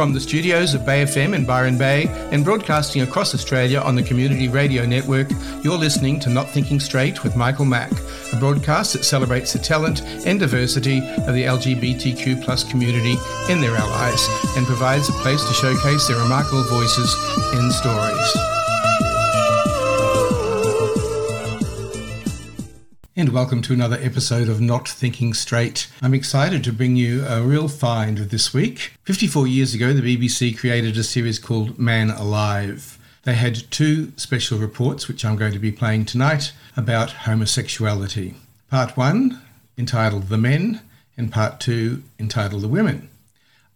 From the studios of Bay FM in Byron Bay and broadcasting across Australia on the Community Radio Network, you're listening to Not Thinking Straight with Michael Mack, a broadcast that celebrates the talent and diversity of the LGBTQ plus community and their allies and provides a place to showcase their remarkable voices and stories. Welcome to another episode of Not Thinking Straight. I'm excited to bring you a real find this week. 54 years ago, the BBC created a series called Man Alive. They had two special reports, which I'm going to be playing tonight, about homosexuality. Part one, entitled The Men, and part two, entitled The Women.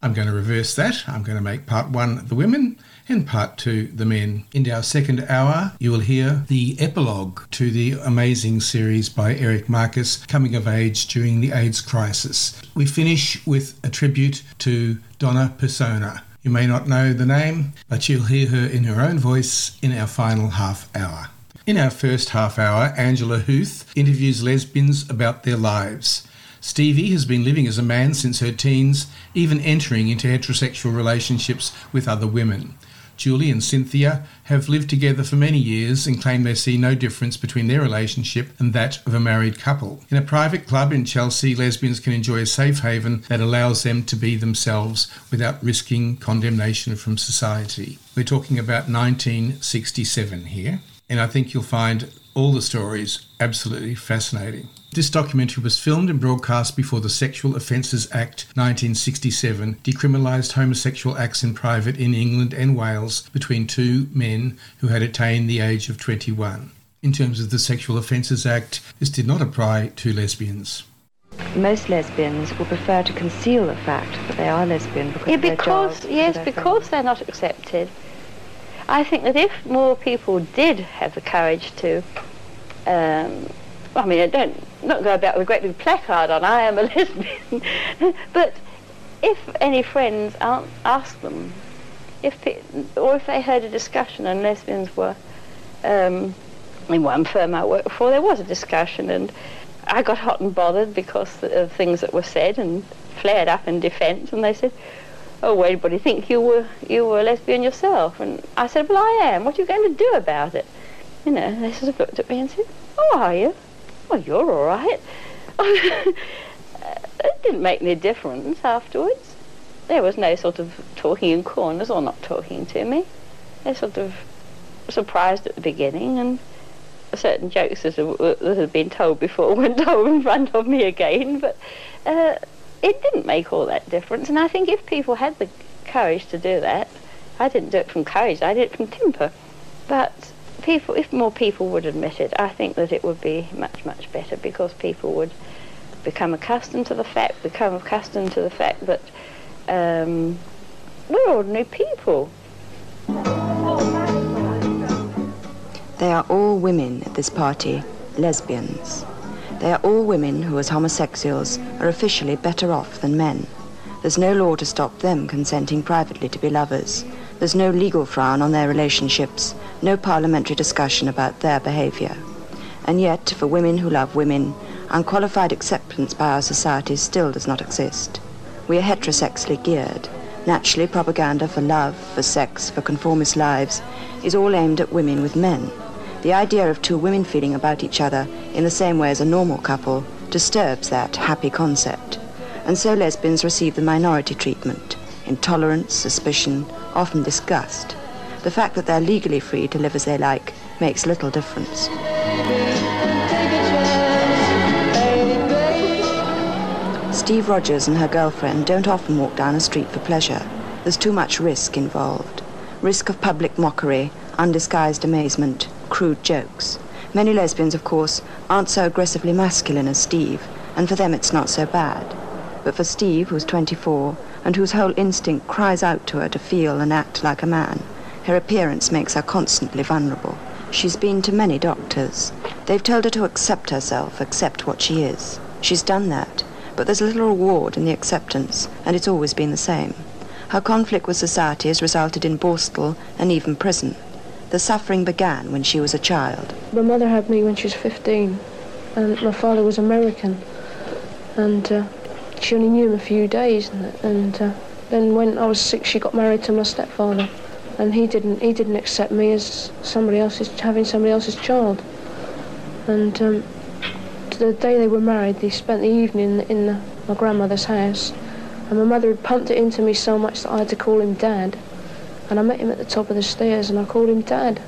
I'm going to reverse that. I'm going to make part one The Women and part two, The Men. In our second hour, you will hear the epilogue to the amazing series by Eric Marcus, Coming of Age During the AIDS Crisis. We finish with a tribute to Donna Personna. You may not know the name, but you'll hear her in her own voice in our final half hour. In our first half hour, Angela Huth interviews lesbians about their lives. Stevie has been living as a man since her teens, even entering into heterosexual relationships with other women. Julie and Cynthia have lived together for many years and claim they see no difference between their relationship and that of a married couple. In a private club in Chelsea, lesbians can enjoy a safe haven that allows them to be themselves without risking condemnation from society. We're talking about 1967 here, and I think you'll find all the stories absolutely fascinating. This documentary was filmed and broadcast before the Sexual Offences Act 1967 decriminalised homosexual acts in private in England and Wales between two men who had attained the age of 21. In terms of the Sexual Offences Act, this did not apply to lesbians. Most lesbians will prefer to conceal the fact that they are lesbian because yeah, because yes, because they're not accepted. I think that if more people did have the courage to um, I mean, I don't not go about with a great big placard on I am a lesbian, but if any friends ask them, if or if they heard a discussion and lesbians were, um, in one firm I worked for, there was a discussion and I got hot and bothered because of things that were said and flared up in defence and they said, oh, well, anybody think you were you were a lesbian yourself? And I said, well, I am. What are you going to do about it? You know, they sort of looked at me and said, oh, are you? Well, you're all right. it didn't make any difference afterwards. There was no sort of talking in corners or not talking to me. They sort of surprised at the beginning and certain jokes that, that had been told before weren't told in front of me again, but uh, it didn't make all that difference. And I think if people had the courage to do that, I didn't do it from courage, I did it from temper. But people, if more people would admit it, I think that it would be much, much better because people would become accustomed to the fact, become accustomed to the fact that um, we're ordinary people. They are all women at this party, lesbians. They are all women who, as homosexuals, are officially better off than men. There's no law to stop them consenting privately to be lovers. There's no legal frown on their relationships, no parliamentary discussion about their behaviour. And yet, for women who love women, unqualified acceptance by our society still does not exist. We are heterosexually geared. Naturally, propaganda for love, for sex, for conformist lives is all aimed at women with men. The idea of two women feeling about each other in the same way as a normal couple disturbs that happy concept. And so lesbians receive the minority treatment intolerance, suspicion, often disgust. The fact that they're legally free to live as they like makes little difference. Steve Rogers and her girlfriend don't often walk down a street for pleasure. There's too much risk involved. Risk of public mockery, undisguised amazement, crude jokes. Many lesbians, of course, aren't so aggressively masculine as Steve, and for them it's not so bad. But for Steve, who's 24, and whose whole instinct cries out to her to feel and act like a man, her appearance makes her constantly vulnerable. She's been to many doctors. They've told her to accept herself, accept what she is. She's done that, but there's little reward in the acceptance, and it's always been the same. Her conflict with society has resulted in Borstal and even prison. The suffering began when she was a child. My mother had me when she was 15, and my father was American, and uh, she only knew him a few days, and, and uh, then when I was six, she got married to my stepfather, and he didn't he didn't accept me as somebody else's having somebody else's child. And um, the day they were married, they spent the evening in the, my grandmother's house, and my mother had pumped it into me so much that I had to call him Dad. And I met him at the top of the stairs, and I called him Dad,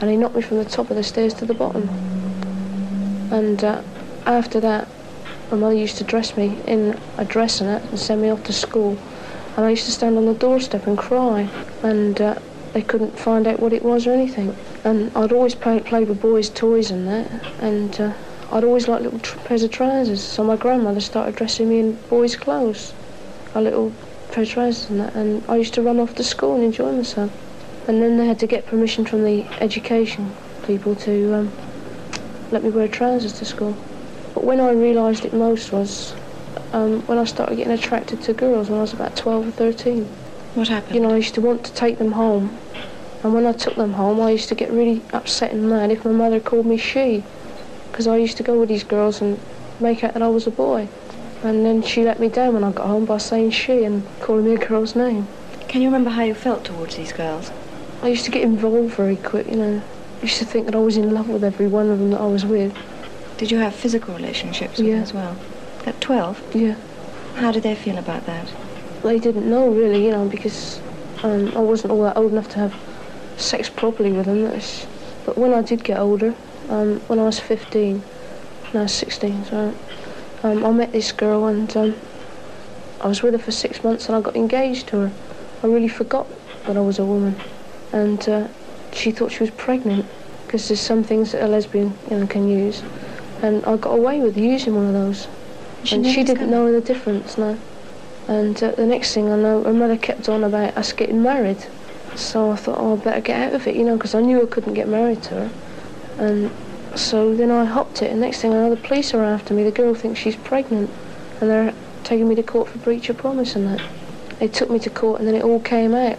and he knocked me from the top of the stairs to the bottom. And uh, after that, my mother used to dress me in a dress and that and send me off to school. And I used to stand on the doorstep and cry. And uh, they couldn't find out what it was or anything. And I'd always play, play with boys' toys and that. And uh, I'd always like little pairs of trousers. So my grandmother started dressing me in boys' clothes. A little trousers and that. And I used to run off to school and enjoy myself. And then they had to get permission from the education people to um, let me wear trousers to school. But when I realised it most was um, when I started getting attracted to girls when I was about 12 or 13. What happened? You know, I used to want to take them home. And when I took them home, I used to get really upset and mad if my mother called me she. Because I used to go with these girls and make out that I was a boy. And then she let me down when I got home by saying she and calling me a girl's name. Can you remember how you felt towards these girls? I used to get involved very quick, you know. I used to think that I was in love with every one of them that I was with. Did you have physical relationships with Yeah. them as well? At 12? Yeah. How did they feel about that? They didn't know really, you know, because um, I wasn't all that old enough to have sex properly with them. That's, but when I did get older, um, when I was 15, no, 16, sorry, um, I met this girl and um, I was with her for six months and I got engaged to her. I really forgot that I was a woman. And uh, she thought she was pregnant because there's some things that a lesbian you know, can use. And I got away with using one of those. and she didn't know the difference, no. And uh, the next thing I know, her mother kept on about us getting married. So I thought, oh, I better get out of it, you know, because I knew I couldn't get married to her. And so then I hopped it, and next thing I know, the police are after me. The girl thinks she's pregnant, and they're taking me to court for breach of promise and that. They took me to court, and then it all came out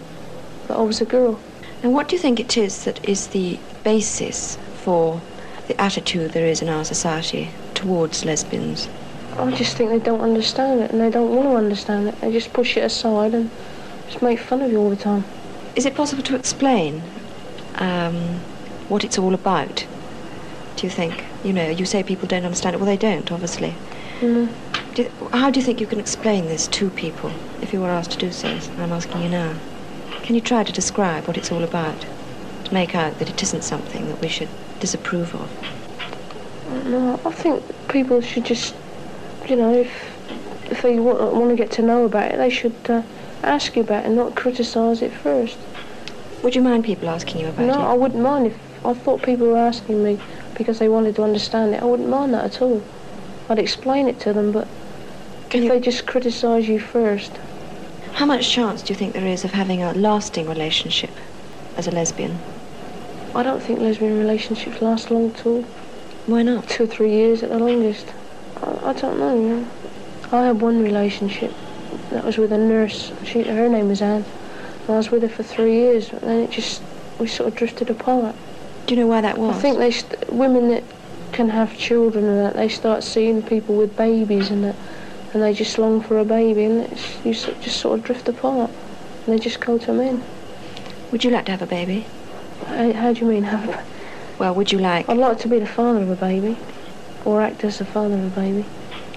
that I was a girl. And what do you think it is that is the basis for the attitude there is in our society towards lesbians? I just think they don't understand it, and they don't want to understand it. They just push it aside and just make fun of you all the time. Is it possible to explain um, what it's all about? Do you think? You know, you say people don't understand it. Well, they don't, obviously. Mm. Do you, how do you think you can explain this to people if you were asked to do so? I'm asking you now. Can you try to describe what it's all about? To make out that it isn't something that we should disapprove of? No, I think people should just, you know, if if they want, want to get to know about it, they should uh, ask you about it and not criticise it first. Would you mind people asking you about No, it? No, I wouldn't mind if I thought people were asking me because they wanted to understand it. I wouldn't mind that at all. I'd explain it to them, but Can if you- they just criticise you first, How much chance do you think there is of having a lasting relationship as a lesbian? I don't think lesbian relationships last long at all. Why not? Two or three years at the longest. I, I don't know, you know. I had one relationship that was with a nurse. She, her name was Anne. And I was with her for three years, and then it just, we sort of drifted apart. Do you know why that was? I think they, st- women that can have children and that, they start seeing people with babies and that, and they just long for a baby, and it's, you just sort of drift apart. And they just go to men. Would you like to have a baby? How, how do you mean have a Well, would you like? I'd like to be the father of a baby, or act as the father of a baby.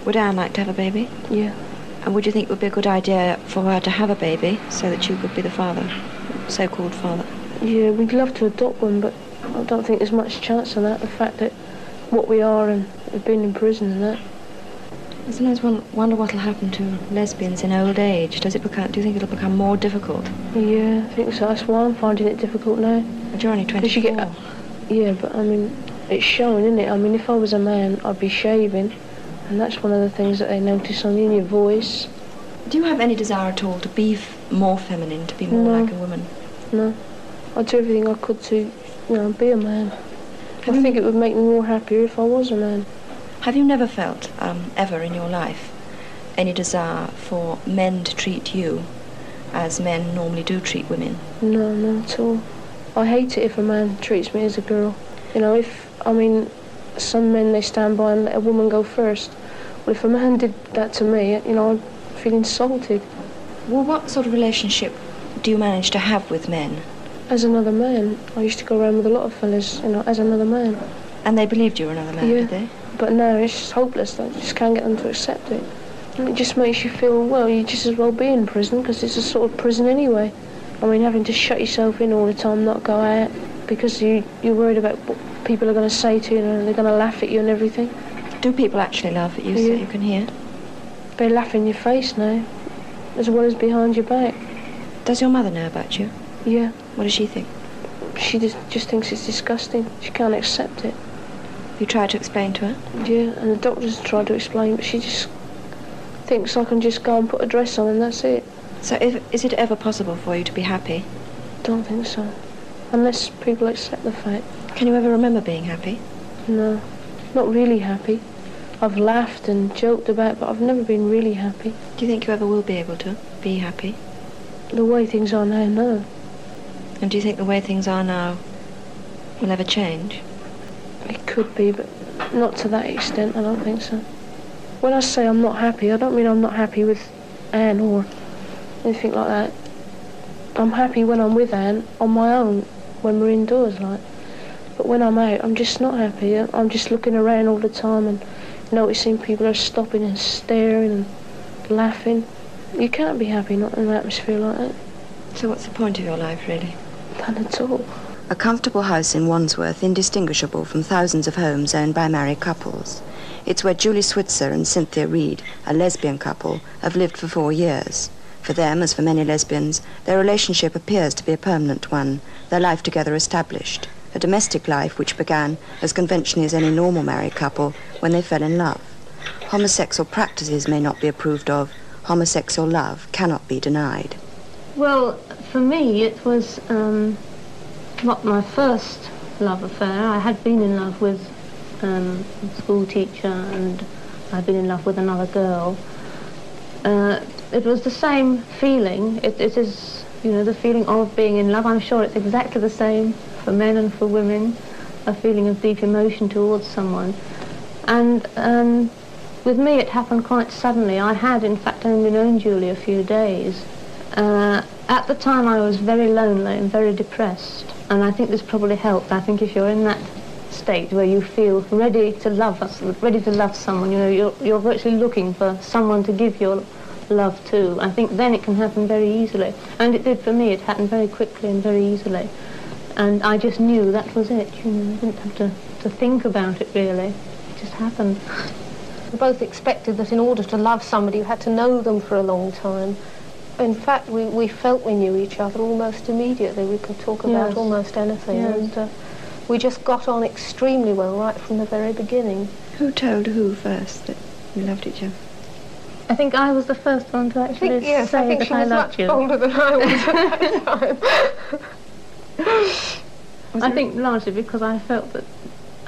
Would Anne like to have a baby? Yeah. And would you think it would be a good idea for her to have a baby so that you could be the father, so-called father? Yeah, we'd love to adopt one, but I don't think there's much chance of that. The fact that what we are and we've been in prison and that. I sometimes won- wonder what will happen to lesbians in old age. Does it become? Do you think it'll become more difficult? Yeah, I think so. That's why I'm finding it difficult now. But you're only 'Cause you 24. get- Yeah, but I mean, it's showing, isn't it? I mean, if I was a man, I'd be shaving, and that's one of the things that they notice on you, in your voice. Do you have any desire at all to be f- more feminine, to be more No. like a woman? No, I'd do everything I could to, know, be a man. Have I think it would make me more happier if I was a man. Have you never felt, um, ever in your life, any desire for men to treat you as men normally do treat women? No, not at all. I hate it if a man treats me as a girl. You know, if, I mean, some men, they stand by and let a woman go first. Well, if a man did that to me, you know, I'd feel insulted. Well, what sort of relationship do you manage to have with men? As another man. I used to go around with a lot of fellas, you know, as another man. And they believed you were another man, Yeah. did they? But now it's just hopeless. I just can't get them to accept it. And it just makes you feel, well, you just as well be in prison because it's a sort of prison anyway. I mean, having to shut yourself in all the time, not go out because you, you're worried about what people are going to say to you and they're going to laugh at you and everything. Do people actually laugh at you so Yeah. you can hear? They laugh in your face now, as well as behind your back. Does your mother know about you? Yeah, What does she think? she just, just thinks it's disgusting. She can't accept it. You tried to explain to her? Yeah, and the doctors tried to explain, but she just thinks I can just go and put a dress on and that's it. So if, is it ever possible for you to be happy? Don't think so. Unless people accept the fact. Can you ever remember being happy? No, not really happy. I've laughed and joked about, but I've never been really happy. Do you think you ever will be able to be happy? The way things are now, no. And do you think the way things are now will ever change? It could be, but not to that extent. I don't think so. When I say I'm not happy, I don't mean I'm not happy with Anne or anything like that. I'm happy when I'm with Anne on my own, when we're indoors, like. But when I'm out, I'm just not happy. I'm just looking around all the time and noticing people are stopping and staring and laughing. You can't be happy not in an atmosphere like that. So what's the point of your life, really? None at all. A comfortable house in Wandsworth, indistinguishable from thousands of homes owned by married couples. It's where Julie Switzer and Cynthia Reed, a lesbian couple, have lived for four years. For them, as for many lesbians, their relationship appears to be a permanent one, their life together established. A domestic life which began as conventionally as any normal married couple when they fell in love. Homosexual practices may not be approved of, homosexual love cannot be denied. Well, for me, it was um, not my first love affair. I had been in love with um, a school teacher and I'd been in love with another girl. Uh, it was the same feeling. It, it is, you know, the feeling of being in love. I'm sure it's exactly the same for men and for women, a feeling of deep emotion towards someone. And um, with me, it happened quite suddenly. I had, in fact, only known Julie a few days. Uh, at the time, I was very lonely and very depressed, and I think this probably helped. I think if you're in that state where you feel ready to love us, ready to love someone, you know, you're, you're virtually looking for someone to give your love to. I think then it can happen very easily, and it did for me. It happened very quickly and very easily, and I just knew that was it. You know, I didn't have to, to think about it really. It just happened. We both expected that in order to love somebody, you had to know them for a long time. In fact, we, we felt we knew each other almost immediately. We could talk about Yes. almost anything. Yes. And uh, we just got on extremely well right from the very beginning. Who told who first that you loved each other? I think I was the first one to I actually think, yes, say I think that she I was loved much you. older than I was at that time. I think largely because I felt that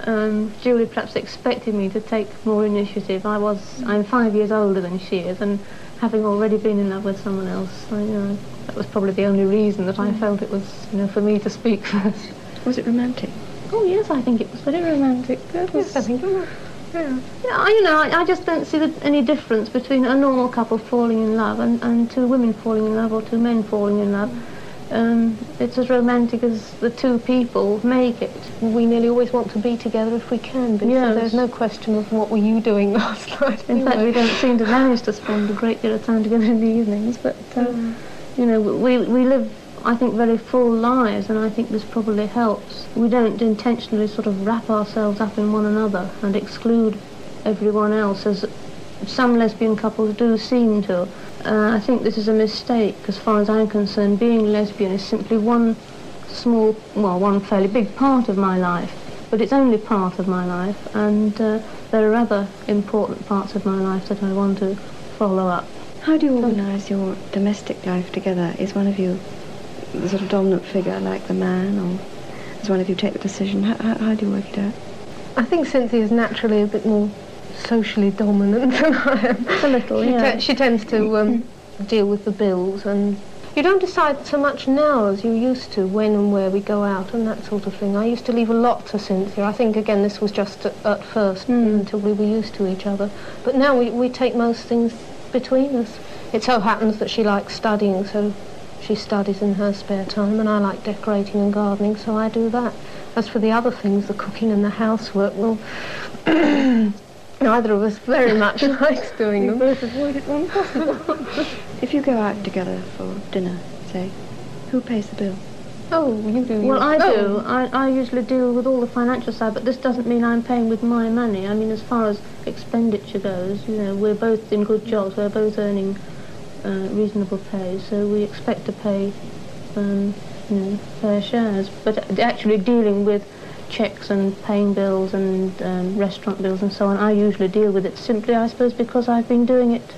um, Julie perhaps expected me to take more initiative. I was, I'm five years older than she is, and having already been in love with someone else, I, know, that was probably the only reason that I mm. felt it was, you know, for me to speak first. Was it romantic? Oh yes, I think it was very romantic. It was, yes, I think you're right. yeah, yeah. I- You know, I, I just don't see the, any difference between a normal couple falling in love and, and two women falling in love or two men falling in love. Um, it's as romantic as the two people make it. We nearly always want to be together if we can be. So there's no question of what were you doing last night. In fact, we don't seem to manage to spend a great deal of time together in the evenings, but, uh, you know, we, we live, I think, very full lives, and I think this probably helps. We don't intentionally sort of wrap ourselves up in one another and exclude everyone else, as some lesbian couples do seem to. Uh, I think this is a mistake, as far as I'm concerned. Being lesbian is simply one small, well, one fairly big part of my life, but it's only part of my life, and uh, there are other important parts of my life that I want to follow up. How do you organise your domestic life together? Is one of you the sort of dominant figure, like the man, or does one of you take the decision? How, how, how do you work it out? I think Cynthia's naturally a bit more socially dominant than I am. A little, she, yeah. te- she tends to um, deal with the bills and you don't decide so much now as you used to when and where we go out and that sort of thing. I used to leave a lot to Cynthia. I think again this was just at, at first Mm. until we were used to each other. But now we, we take most things between us. it so happens that she likes studying, so she studies in her spare time, and I like decorating and gardening, so I do that. As for the other things, the cooking and the housework, well, neither of us very much likes doing them. both avoid it when possible. if you go out together for dinner, say, who pays the bill? Oh, you do. Well, I oh. do. I, I usually deal with all the financial side, but this doesn't mean I'm paying with my money. I mean, as far as expenditure goes, you know, we're both in good jobs. We're both earning uh, reasonable pay, so we expect to pay, um, you know, fair shares. But actually dealing with checks and paying bills and um, restaurant bills and so on, I usually deal with it simply, I suppose, because I've been doing it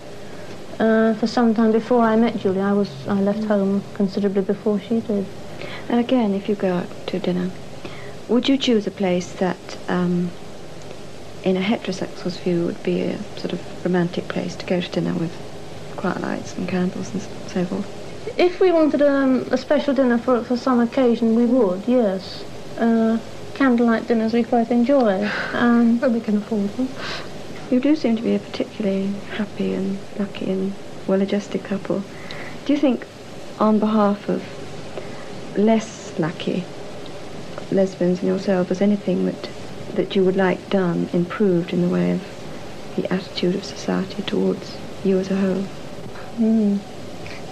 uh, for some time before I met Julie. I was I left home considerably before she did. And again, if you go out to dinner, would you choose a place that, um, in a heterosexual's view, would be a sort of romantic place to go to dinner with quiet lights and candles and so forth? If we wanted um, a special dinner for for some occasion, we would, yes. Uh, candlelight dinners we both enjoy. Um, we can afford them. You do seem to be a particularly happy and lucky and well-adjusted couple. Do you think, on behalf of less lucky lesbians and yourself, there's anything that that you would like done, improved in the way of the attitude of society towards you as a whole? mm.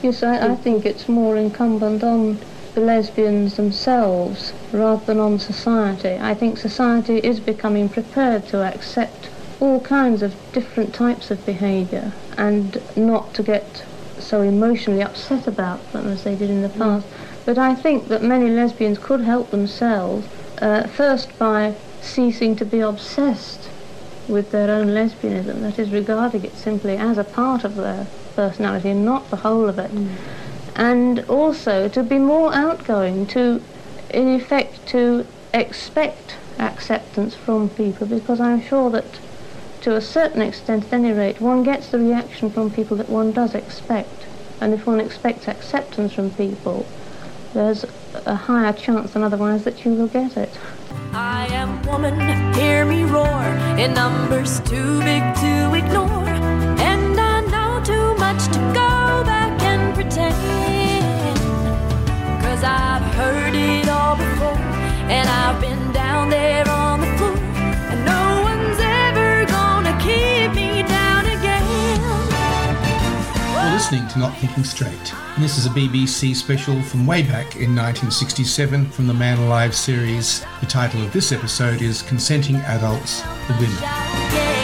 Yes, I, I think it's more incumbent on the lesbians themselves rather than on society. I think society is becoming prepared to accept all kinds of different types of behaviour and not to get so emotionally upset about them as they did in the past. But I think that many lesbians could help themselves uh, first by ceasing to be obsessed with their own lesbianism, that is, regarding it simply as a part of their personality and not the whole of it. And also to be more outgoing, to, in effect, to expect acceptance from people, because I'm sure that to a certain extent, at any rate, one gets the reaction from people that one does expect. And if one expects acceptance from people, there's a higher chance than otherwise that you will get it. I am woman, hear me roar, in numbers too big to ignore. And I know too much to go back and pretend. Cause I've heard it all before, and I've been down there on the floor. And no one's ever gonna keep me down again. You're listening to Not Thinking Straight. And this is a BBC special from way back in 1967 from the Man Alive series. The title of this episode is Consenting Adults, the Women.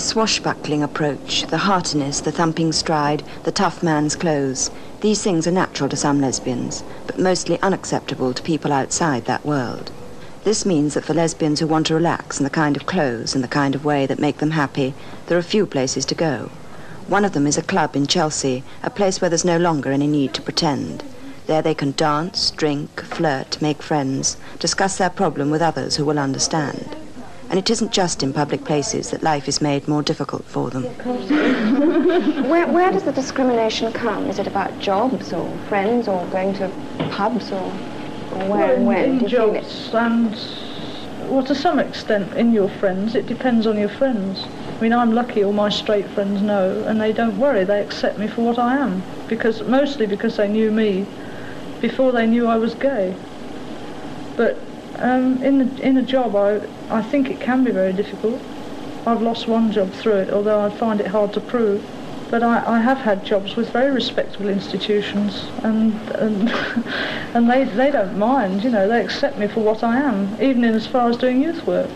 The swashbuckling approach, the heartiness, the thumping stride, the tough man's clothes. These things are natural to some lesbians, but mostly unacceptable to people outside that world. This means that for lesbians who want to relax in the kind of clothes and the kind of way that make them happy, there are few places to go. One of them is a club in Chelsea, a place where there's no longer any need to pretend. There they can dance, drink, flirt, make friends, discuss their problem with others who will understand. And it isn't just in public places that life is made more difficult for them. Where, where does the discrimination come? Is it about jobs or friends or going to pubs or, or where and when? in Do you feel it? jobs and well to some extent in your friends it depends on your friends I mean I'm lucky all my straight friends know and they don't worry they accept me for what I am because mostly because they knew me before they knew I was gay but um, in the, in a job I I think it can be very difficult I've lost one job through it although I find it hard to prove but I, I have had jobs with very respectable institutions and and, and they, they don't mind, you know, they accept me for what I am, even in as far as doing youth work.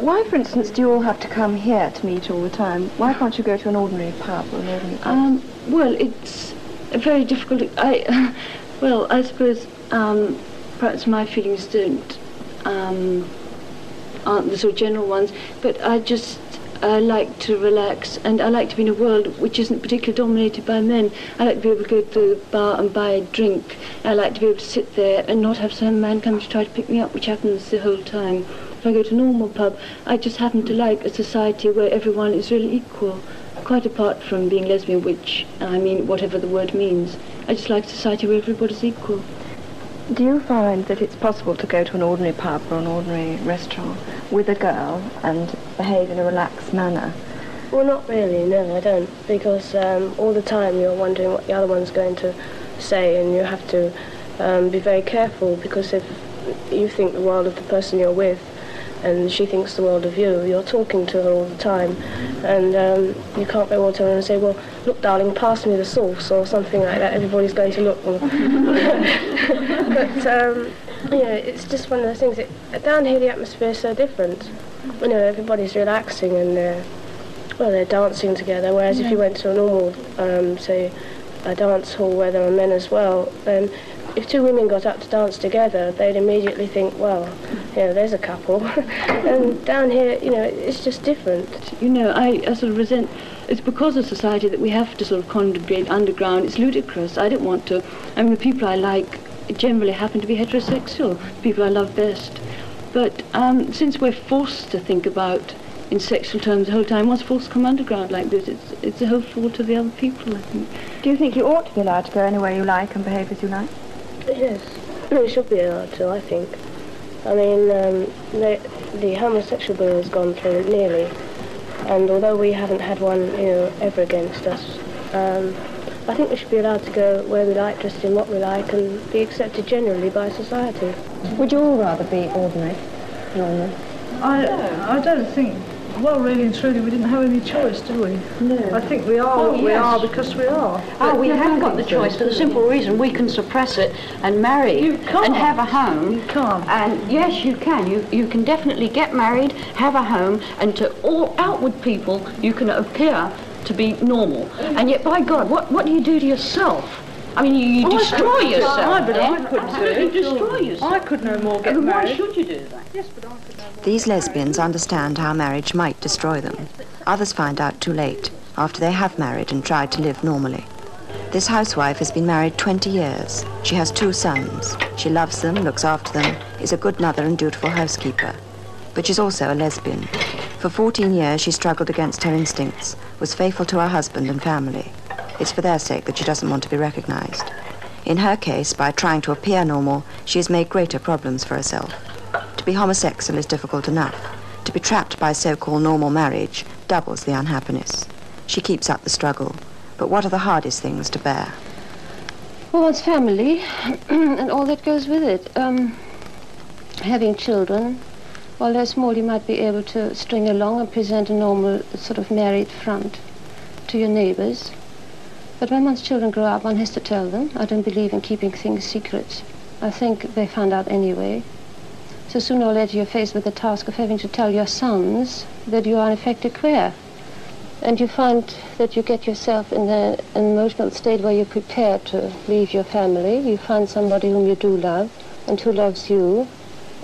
Why, for instance, do you all have to come here to meet all the time? Why can't you go to an ordinary pub or an ordinary pub? Um, well, it's very difficult. I, well, I suppose um, perhaps my feelings don't um, aren't the sort of general ones, but I just I like to relax and I like to be in a world which isn't particularly dominated by men. I like to be able to go to the bar and buy a drink. I like to be able to sit there and not have some man come to try to pick me up, which happens the whole time. if I go to a normal pub, I just happen to like a society where everyone is really equal, quite apart from being lesbian, which I mean, whatever the word means. I just like a society where everybody's equal. Do you find that it's possible to go to an ordinary pub or an ordinary restaurant with a girl and behave in a relaxed manner? Well, not really, no, I don't, because um, all the time you're wondering what the other one's going to say, and you have to um, be very careful because if you think the world of the person you're with and she thinks the world of you, you're talking to her all the time, and um, you can't go over to her and say, well, look, darling, pass me the sauce or something like that. Everybody's going to look. but um, you know, it's just one of those things. That, down here, the atmosphere is so different. You know, everybody's relaxing and they're well, they're dancing together. Whereas yeah. if you went to a normal, um, say, a dance hall where there are men as well, then if two women got up to dance together, they'd immediately think, well, you know, there's a couple. and down here, you know, it's just different. You know, I, I sort of resent it's because of society that we have to sort of congregate underground. It's ludicrous. I don't want to. I mean, the people I like generally happen to be heterosexual, the people I love best. But um, since we're forced to think about in sexual terms the whole time, what's forced to come underground like this? It's, it's the whole fault of the other people, I think. Do you think you ought to be allowed to go anywhere you like and behave as you like? Yes, you should be allowed to, I think. I mean, um, the, the homosexual bill has gone through nearly, and although we haven't had one, you know, ever against us, um, I think we should be allowed to go where we like, dressed in what we like, and be accepted generally by society. Would you all rather be ordinary, normal? I, I don't think well, really and truly, we didn't have any choice, did we? No. I think we are oh, what yes. we are because we are. Oh, we have got the choice for the simple reason we can suppress it and marry and have a home. You can't. And yes, you can. You you can definitely get married, have a home, and to all outward people, you can appear to be normal. Mm. And yet, by God, what what do you do to yourself? I mean, you, you oh, destroy yourself. I, but I couldn't do it. You destroy yourself. I could no more get married. Why should you do that? Yes, but I could no more. These lesbians understand how marriage might destroy them. Others find out too late, after they have married and tried to live normally. This housewife has been married 20 years. She has two sons. She loves them, looks after them, is a good mother and dutiful housekeeper. But she's also a lesbian. For 14 years, she struggled against her instincts, was faithful to her husband and family. It's for their sake that she doesn't want to be recognized. In her case, by trying to appear normal, she has made greater problems for herself. To be homosexual is difficult enough. To be trapped by so-called normal marriage doubles the unhappiness. She keeps up the struggle. But what are the hardest things to bear? Well, it's family and all that goes with it. Um, having children, while they're small, you might be able to string along and present a normal sort of married front to your neighbors. But when one's children grow up, one has to tell them. I don't believe in keeping things secret. I think they found out anyway. So sooner or later you're faced with the task of having to tell your sons that you are in effect a queer. And you find that you get yourself in an emotional state where you're prepared to leave your family. You find somebody whom you do love and who loves you.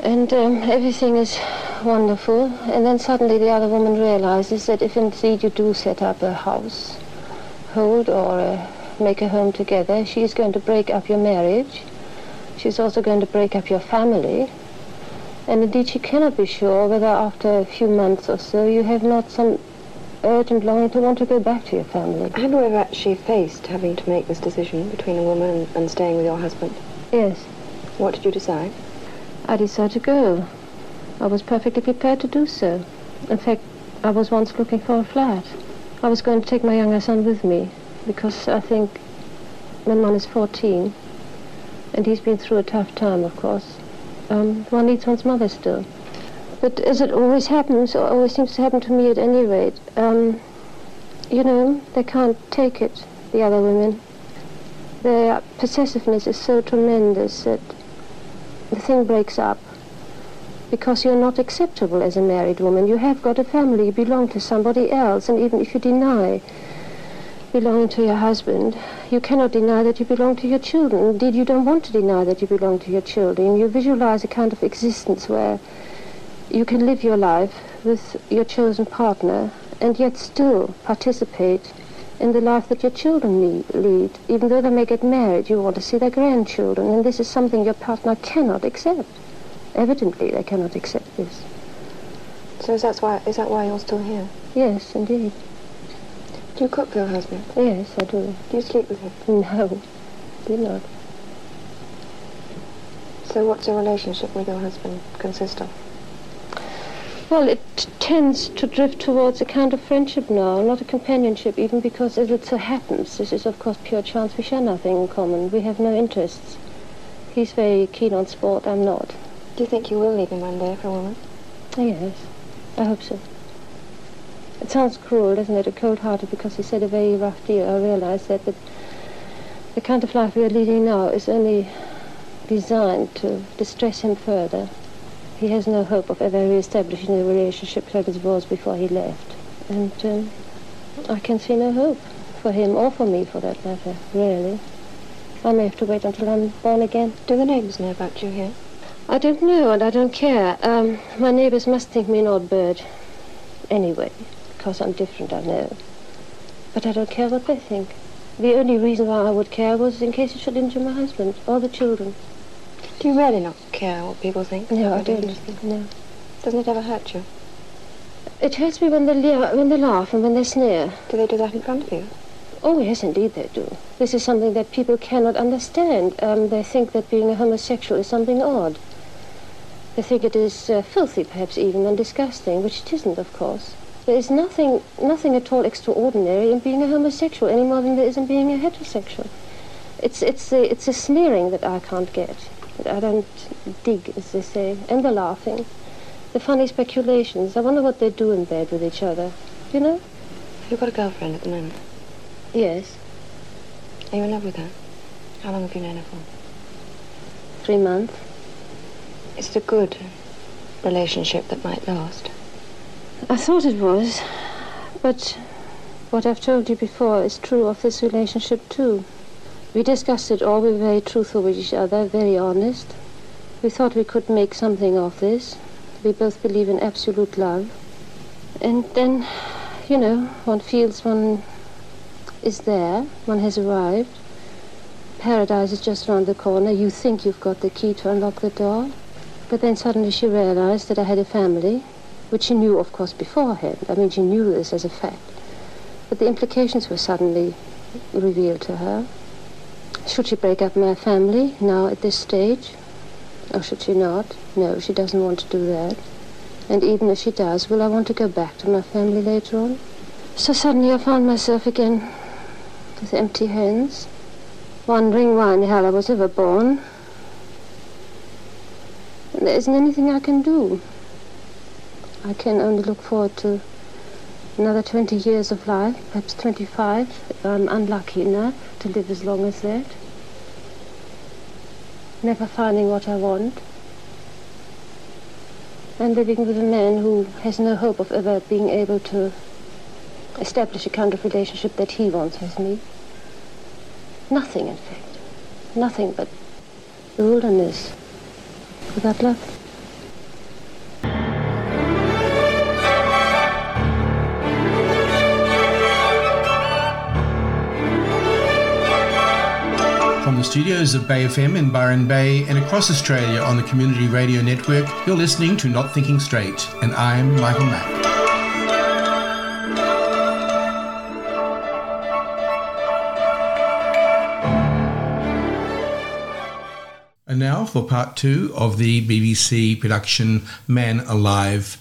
And um, everything is wonderful. And then suddenly the other woman realizes that if indeed you do set up a house, hold or uh, make a home together, she is going to break up your marriage. She's also going to break up your family. And indeed, she cannot be sure whether after a few months or so you have not some urgent longing to want to go back to your family. Have you ever actually faced having to make this decision between a woman and staying with your husband? Yes. What did you decide? I decided to go. I was perfectly prepared to do so. In fact, I was once looking for a flat. I was going to take my younger son with me because I think when one is 14 and he's been through a tough time, of course, um, one needs one's mother still. But as it always happens, or always seems to happen to me at any rate, um, you know, they can't take it, the other women. Their possessiveness is so tremendous that the thing breaks up because you're not acceptable as a married woman. You have got a family, you belong to somebody else, and even if you deny belonging to your husband, you cannot deny that you belong to your children. Indeed, you don't want to deny that you belong to your children. You visualize a kind of existence where you can live your life with your chosen partner and yet still participate in the life that your children lead. Even though they may get married, you want to see their grandchildren, and this is something your partner cannot accept. Evidently, they cannot accept this. So is that why is that why you're still here? Yes, indeed. Do you cook for your husband? Yes, I do. Do you sleep with him? No, do not. So what's your relationship with your husband consist of? Well, it tends to drift towards a kind of friendship now, not a companionship, even because as it so happens, this is of course pure chance, we share nothing in common. We have no interests. He's very keen on sport, I'm not. Do you think you will leave him one day for a woman? Yes, I hope so. It sounds cruel, doesn't it, A cold-hearted, because he said a very rough deal. I realize that, but the kind of life we are leading now is only designed to distress him further. He has no hope of ever re-establishing the relationship like it was before he left. And um, I can see no hope for him or for me, for that matter, really. I may have to wait until I'm born again. Do the neighbours know about you here? I don't know, and I don't care. Um, my neighbours must think me an odd bird. Anyway, because I'm different, I know. But I don't care what they think. The only reason why I would care was in case it should injure my husband or the children. Do you really not care what people think? No, I don't. think? No. Doesn't it ever hurt you? It hurts me when they, when they laugh and when they sneer. Do they do that in front of you? Oh, yes, indeed they do. This is something that people cannot understand. Um, they think that being a homosexual is something odd. They think it is uh, filthy, perhaps even, and disgusting, which it isn't, of course. There is nothing, nothing at all extraordinary in being a homosexual, any more than there is in being a heterosexual. It's, it's, a, it's a sneering that I can't get, that I don't dig, as they say, and the laughing. The funny speculations. I wonder what they do in bed with each other. You know? Have you got a girlfriend at the moment? Yes, Are you in love with her? How long have you known her for? three months. Is it a good relationship that might last? I thought it was, but what I've told you before is true of this relationship too. We discussed it all, we were very truthful with each other, very honest. We thought we could make something of this. We both believe in absolute love. And then, you know, one feels one is there, one has arrived. Paradise is just around the corner. You think you've got the key to unlock the door. But then suddenly she realized that I had a family, which she knew, of course, beforehand. I mean, she knew this as a fact. But the implications were suddenly revealed to her. Should she break up my family now at this stage? Or should she not? No, she doesn't want to do that. And even if she does, will I want to go back to my family later on? So suddenly I found myself again with empty hands, wondering why in hell I was ever born. There isn't anything I can do. I can only look forward to another 20 years of life, perhaps 25, if I'm unlucky enough to live as long as that. Never finding what I want. And living with a man who has no hope of ever being able to establish a kind of relationship that he wants with me. Nothing, in fact. Nothing but the without love. From the studios of Bay FM in Byron Bay and across Australia on the Community Radio Network, you're listening to Not Thinking Straight, and I'm Michael Mack. And now for part two of the BBC production Man Alive.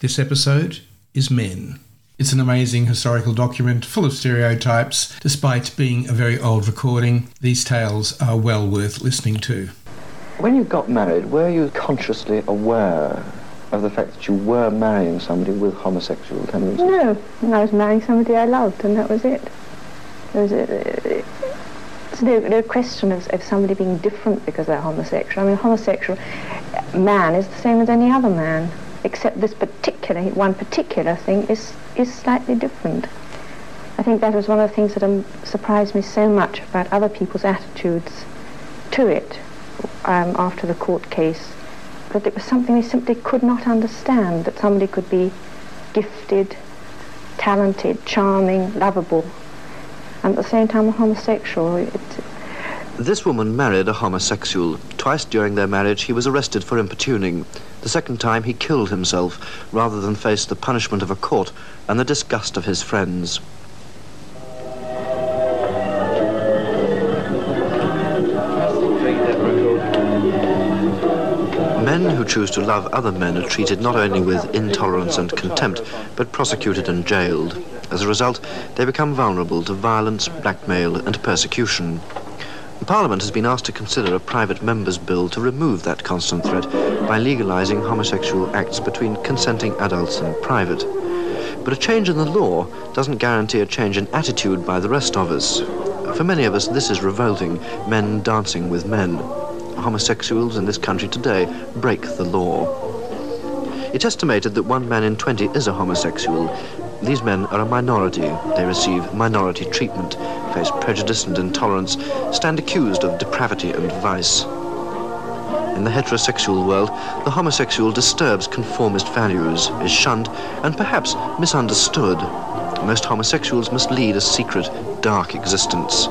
This episode is Men. It's an amazing historical document full of stereotypes. Despite being a very old recording, these tales are well worth listening to. When you got married, were you consciously aware of the fact that you were marrying somebody with homosexual tendencies? No, I was marrying somebody I loved, and that was it. There was a, there's no, no question of, of somebody being different because they're homosexual. I mean, homosexual man is the same as any other man, except this particular, one particular thing is, is slightly different. I think that was one of the things that um, surprised me so much about other people's attitudes to it um, after the court case, that it was something they simply could not understand, that somebody could be gifted, talented, charming, lovable, and at the same time a homosexual. It, This woman married a homosexual Twice during their marriage, he was arrested for importuning. The second time, he killed himself rather than face the punishment of a court and the disgust of his friends. Men who choose to love other men are treated not only with intolerance and contempt, but prosecuted and jailed. As a result, they become vulnerable to violence, blackmail, and persecution. Parliament has been asked to consider a private member's bill to remove that constant threat by legalising homosexual acts between consenting adults in private. But a change in the law doesn't guarantee a change in attitude by the rest of us. For many of us, this is revolting men dancing with men. Homosexuals in this country today break the law. It's estimated that one man in 20 is a homosexual. These men are a minority. They receive minority treatment, face prejudice and intolerance, stand accused of depravity and vice. In the heterosexual world, the homosexual disturbs conformist values, is shunned, and perhaps misunderstood. Most homosexuals must lead a secret, dark existence.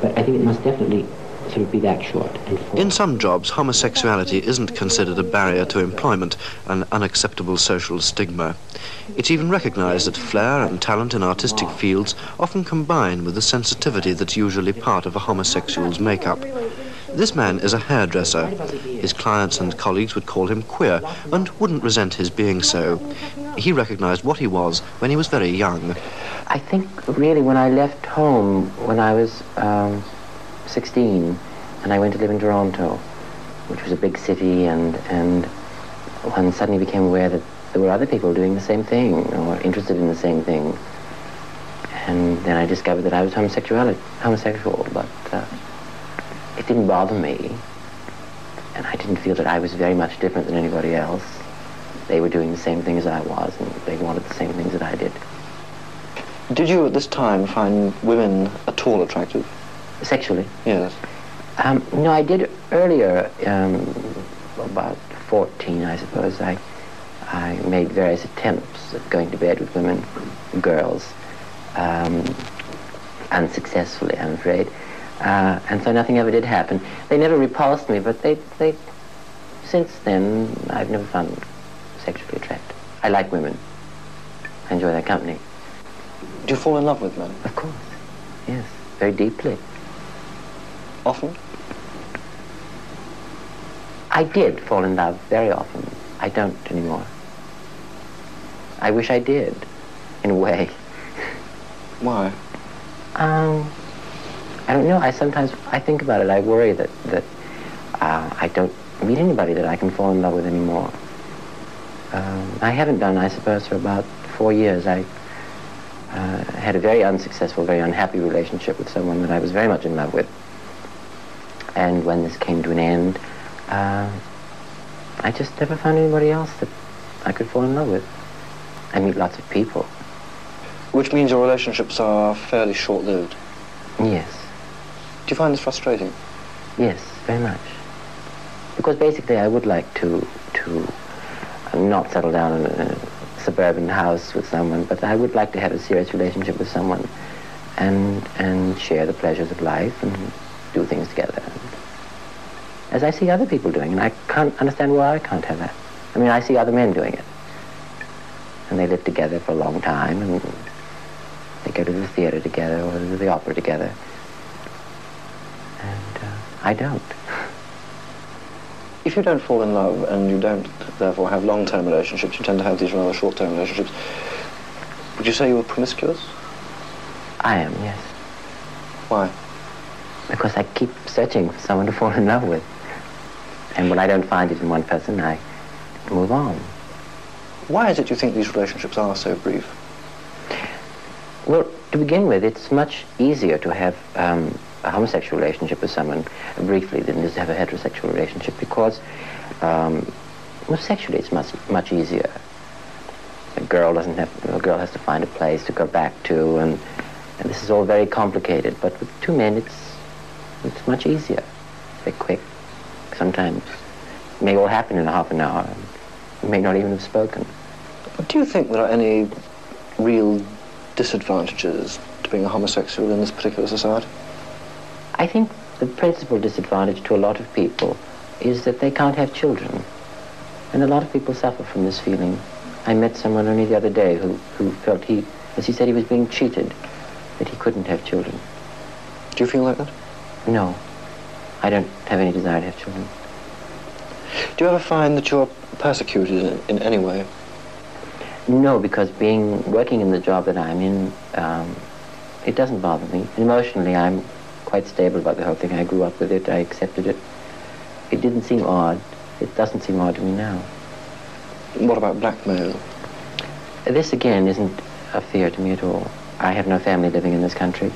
But I think it must definitely sort of be that short. In some jobs, homosexuality isn't considered a barrier to employment, an unacceptable social stigma. It's even recognized that flair and talent in artistic fields often combine with the sensitivity that's usually part of a homosexual's makeup. This man is a hairdresser. His clients and colleagues would call him queer and wouldn't resent his being so. He recognized what he was when he was very young. I think really when I left home when I was um, 16 and I went to live in Toronto, which was a big city, and, and one suddenly became aware that there were other people doing the same thing or interested in the same thing. And then I discovered that I was homosexual, homosexual but uh, it didn't bother me. And I didn't feel that I was very much different than anybody else. They were doing the same thing as I was, and they wanted the same things that I did. Did you at this time find women at all attractive? Sexually? Yes. Um, no, I did earlier, um, about 14, I suppose. I, I made various attempts at going to bed with women, girls, um, unsuccessfully, I'm afraid. Uh, and so nothing ever did happen. They never repulsed me, but they, they, since then, I've never found them sexually attractive. I like women. I enjoy their company. Do you fall in love with men? Of course, yes, very deeply. Often? I did fall in love very often. I don't anymore. I wish I did, in a way. Why? Um, I don't know. I sometimes I think about it. I worry that that uh, I don't meet anybody that I can fall in love with anymore. Um, I haven't done, I suppose, for about four years. I uh, had a very unsuccessful, very unhappy relationship with someone that I was very much in love with. And when this came to an end, uh, I just never found anybody else that I could fall in love with. I meet lots of people. Which means your relationships are fairly short-lived. Yes. Do you find this frustrating? Yes, very much. Because basically I would like to, to not settle down in a suburban house with someone, but I would like to have a serious relationship with someone and, and share the pleasures of life and do things together. As I see other people doing, and I can't understand why I can't have that. I mean, I see other men doing it. And they live together for a long time, and they go to the theater together or to the opera together. And uh, I don't. If you don't fall in love and you don't, therefore, have long-term relationships, you tend to have these rather short-term relationships, would you say you were promiscuous? I am, yes. Why? Because I keep searching for someone to fall in love with. And when I don't find it in one person, I move on. Why is it you think these relationships are so brief? Well, to begin with, it's much easier to have um, a homosexual relationship with someone briefly than it is to have a heterosexual relationship because, um, well, sexually it's much much easier. A girl doesn't have a girl has to find a place to go back to, and and this is all very complicated. But with two men, it's it's much easier. It's very quick. Sometimes it may all happen in a half an hour. You may not even have spoken. Do you think there are any real disadvantages to being a homosexual in this particular society? I think the principal disadvantage to a lot of people is that they can't have children. And a lot of people suffer from this feeling. I met someone only the other day who, who felt he, as he said, he was being cheated, that he couldn't have children. Do you feel like that? No. I don't have any desire to have children. Do you ever find that you're persecuted in, in any way? No, because being working in the job that I'm in, um, it doesn't bother me. Emotionally, I'm quite stable about the whole thing. I grew up with it. I accepted it. It didn't seem odd. It doesn't seem odd to me now. What about blackmail? This, again, isn't a fear to me at all. I have no family living in this country,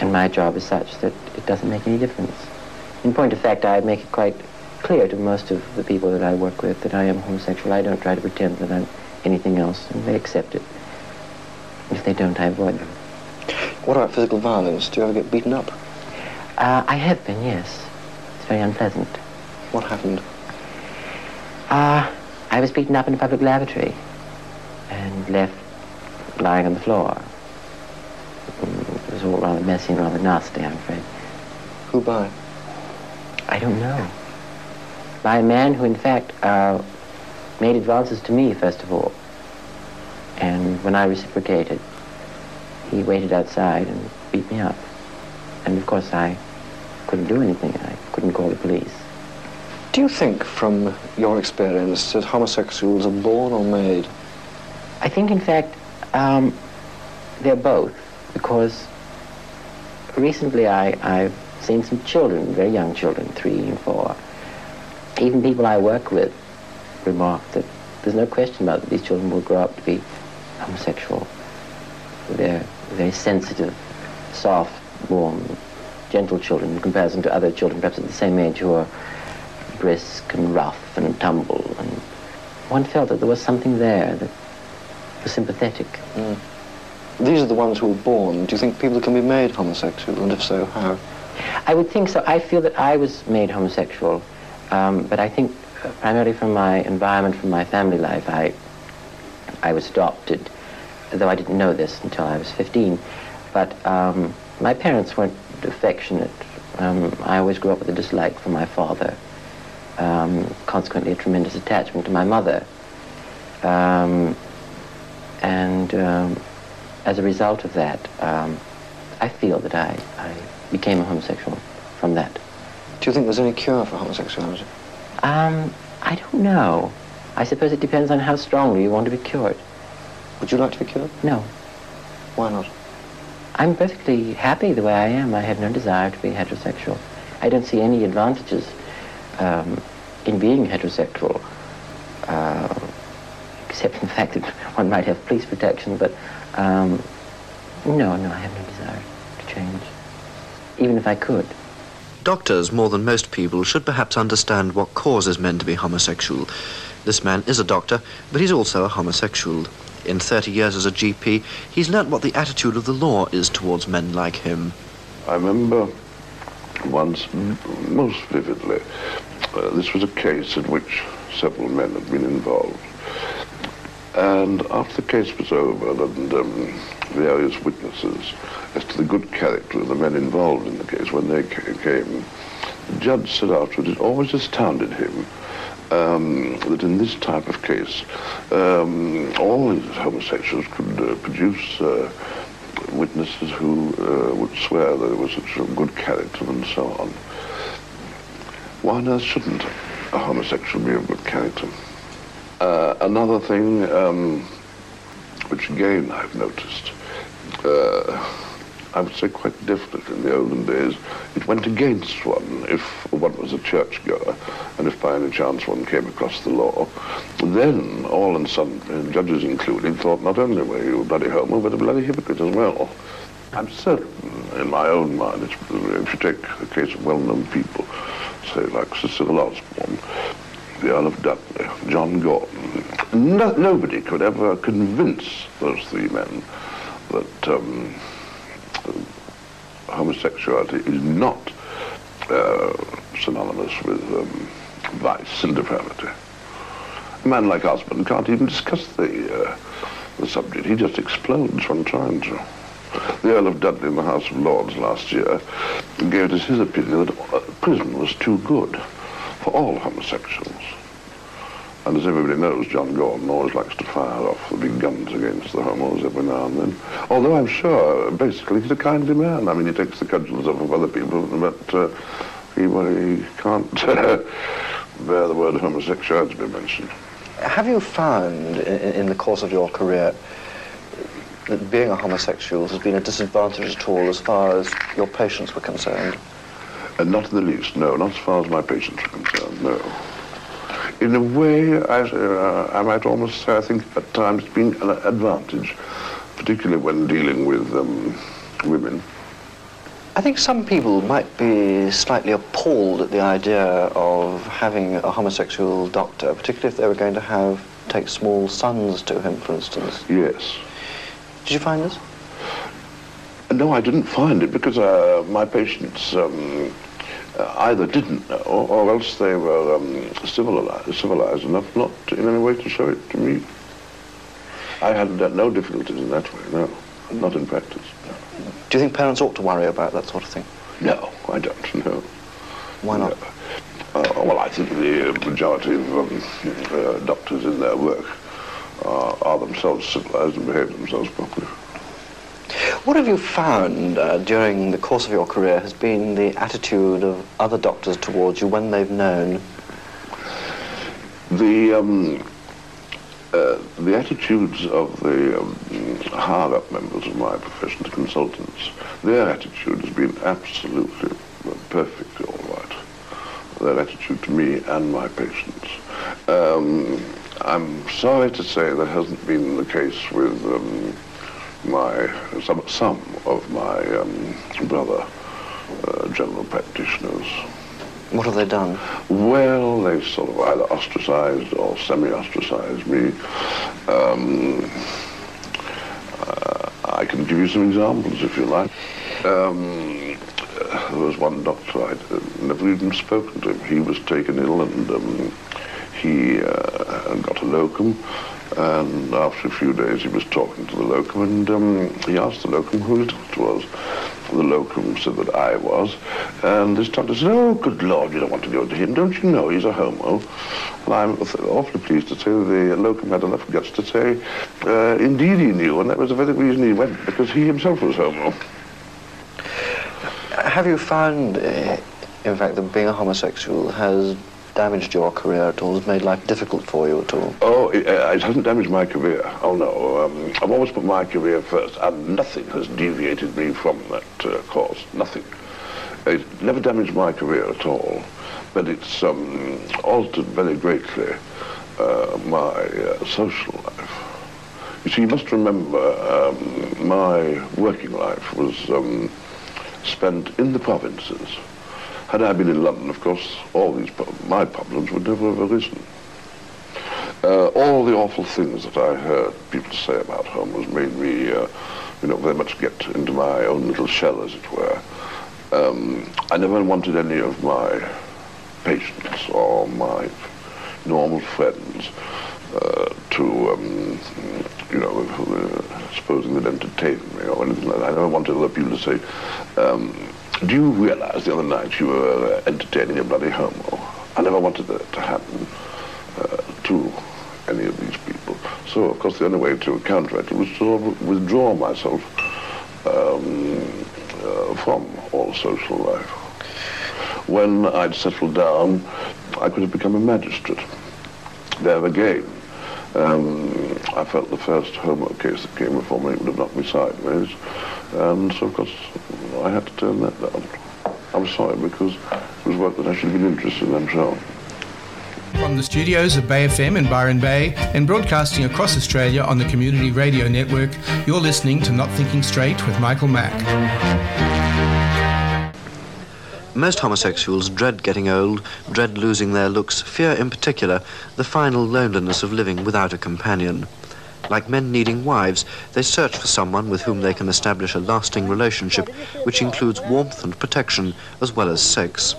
and my job is such that it doesn't make any difference. In point of fact, I make it quite clear to most of the people that I work with that I am homosexual. I don't try to pretend that I'm anything else, and they accept it. If they don't, I avoid them. What about physical violence? Do you ever get beaten up? Uh, I have been, yes. It's very unpleasant. What happened? Uh, I was beaten up in a public lavatory and left lying on the floor. Was all rather messy and rather nasty, I'm afraid. Who by? I don't know. By a man who, in fact, uh, made advances to me, first of all. And when I reciprocated, he waited outside and beat me up. And of course, I couldn't do anything. I couldn't call the police. Do you think, from your experience, that homosexuals are born or made? I think, in fact, um, they're both, because recently I, I've seen some children, very young children, three and four. Even people I work with remark that there's no question about that These children will grow up to be homosexual. They're very sensitive, soft, warm, gentle children in comparison to other children, perhaps at the same age, who are brisk and rough and tumble. And one felt that there was something there that was sympathetic. Mm. These are the ones who were born. Do you think people can be made homosexual, and if so, how? I would think so. I feel that I was made homosexual, um, but I think uh, primarily from my environment, from my family life, I, I was adopted, though I didn't know this until I was 15. But um, my parents weren't affectionate. Um, I always grew up with a dislike for my father, um, consequently a tremendous attachment to my mother. Um, and um, as a result of that, I feel that I, I became a homosexual from that. Do you think there's any cure for homosexuality? Um, I don't know. I suppose it depends on how strongly you want to be cured. Would you like to be cured? No. Why not? I'm perfectly happy the way I am. I have no desire to be heterosexual. I don't see any advantages um, in being heterosexual, uh, except in the fact that one might have police protection, but um, no, no, I have no desire to change, even if I could. Doctors, more than most people, should perhaps understand what causes men to be homosexual. This man is a doctor, but he's also a homosexual. In 30 years as a GP, he's learnt what the attitude of the law is towards men like him. I remember once, most vividly, uh, this was a case in which several men had been involved. And after the case was over and um, various witnesses as to the good character of the men involved in the case, when they came, the judge said afterwards it always astounded him um, that in this type of case, um, all these homosexuals could uh, produce uh, witnesses who uh, would swear that there was such a good character and so on. Why on earth shouldn't a homosexual be of good character? Uh, another thing, um, which again I've noticed, uh, I would say quite definitely in the olden days, it went against one if one was a churchgoer, and if by any chance one came across the law, then all and some judges included thought not only were you a bloody homo, but a bloody hypocrite as well. I'm certain in my own mind, if you take the case of well-known people, say like Cyril Osborne, the Earl of Dudley, John Gordon. No, nobody could ever convince those three men that um, homosexuality is not uh, synonymous with um, vice and depravity. A man like Osborne can't even discuss the, uh, the subject. He just explodes when trying to. the Earl of Dudley in the House of Lords last year gave as his opinion that uh, prison was too good for all homosexuals. And as everybody knows, John Gordon always likes to fire off the big guns against the homos every now and then. Although I'm sure, basically, he's a kindly man. I mean, he takes the cudgels off of other people, but uh, he, well, he can't bear the word homosexuality to be mentioned. Have you found, in, in the course of your career, that being a homosexual has been a disadvantage at all as far as your patients were concerned? And not in the least, no, not as far as my patients are concerned, no. In a way, I, uh, I might almost say I think at times it's been an advantage, particularly when dealing with um, women. I think some people might be slightly appalled at the idea of having a homosexual doctor, particularly if they were going to have take small sons to him, for instance. Yes. Did you find this? No, I didn't find it because uh, my patients um, uh, either didn't know or else they were um, civilized, civilized enough not to, in any way to show it to me. I had uh, no difficulties in that way, no, not in practice. No. Do you think parents ought to worry about that sort of thing? No, I don't, no. Why not? Uh, well, I think the majority of um, uh, doctors in their work uh, are themselves civilized and behave themselves properly. What have you found uh, during the course of your career has been the attitude of other doctors towards you when they've known? The um, uh, the attitudes of the um, higher up members of my profession, the consultants, their attitude has been absolutely perfectly all right. Their attitude to me and my patients. Um, I'm sorry to say that hasn't been the case with um, my some some of my um, brother uh, general practitioners. What have they done? Well, they've sort of either ostracized or semi-ostracized me. Um, uh, I can give you some examples if you like. Um, there was one doctor I'd uh, never even spoken to him. He was taken ill and um, he uh, got a locum. And after a few days, he was talking to the locum, and um, he asked the locum who his doctor was. The locum said that I was, and this doctor said, "Oh, good Lord, you don't want to go to him, don't you know he's a homo?" And I'm awfully pleased to say the locum had enough guts to say, uh, "Indeed, he knew, and that was the very reason he went, because he himself was homo." Have you found, uh, in fact, that being a homosexual has damaged your career at all? Has made life difficult for you at all? Oh, it, uh, it hasn't damaged my career. Oh, no. Um, I've always put my career first, and nothing has deviated me from that uh, course. Nothing. It never damaged my career at all, but it's um, altered very greatly uh, my uh, social life. You see, you must remember um, my working life was um, spent in the provinces. Had I been in London, of course, all these my problems would never have arisen. Uh, all the awful things that I heard people say about homos made me, uh, you know, very much get into my own little shell, as it were. Um, I never wanted any of my patients or my normal friends uh, to, um, you know, supposing they'd entertain me or anything like that. I never wanted other people to say, um, do you realize the other night you were uh, entertaining a bloody homo? I never wanted that to happen uh, to any of these people. So, of course, the only way to counteract it was to sort of withdraw myself um, uh, from all social life. When I'd settled down, I could have become a magistrate. There again, um, I felt the first homo case that came before me would have knocked me sideways. And so, of course, I had to turn that down. I'm sorry, because it was work that I should have been interested in, I'm sure. From the studios of Bay FM in Byron Bay and broadcasting across Australia on the Community Radio Network, you're listening to Not Thinking Straight with Michael Mack. Most homosexuals dread getting old, dread losing their looks, fear in particular the final loneliness of living without a companion. Like men needing wives, they search for someone with whom they can establish a lasting relationship which includes warmth and protection as well as sex.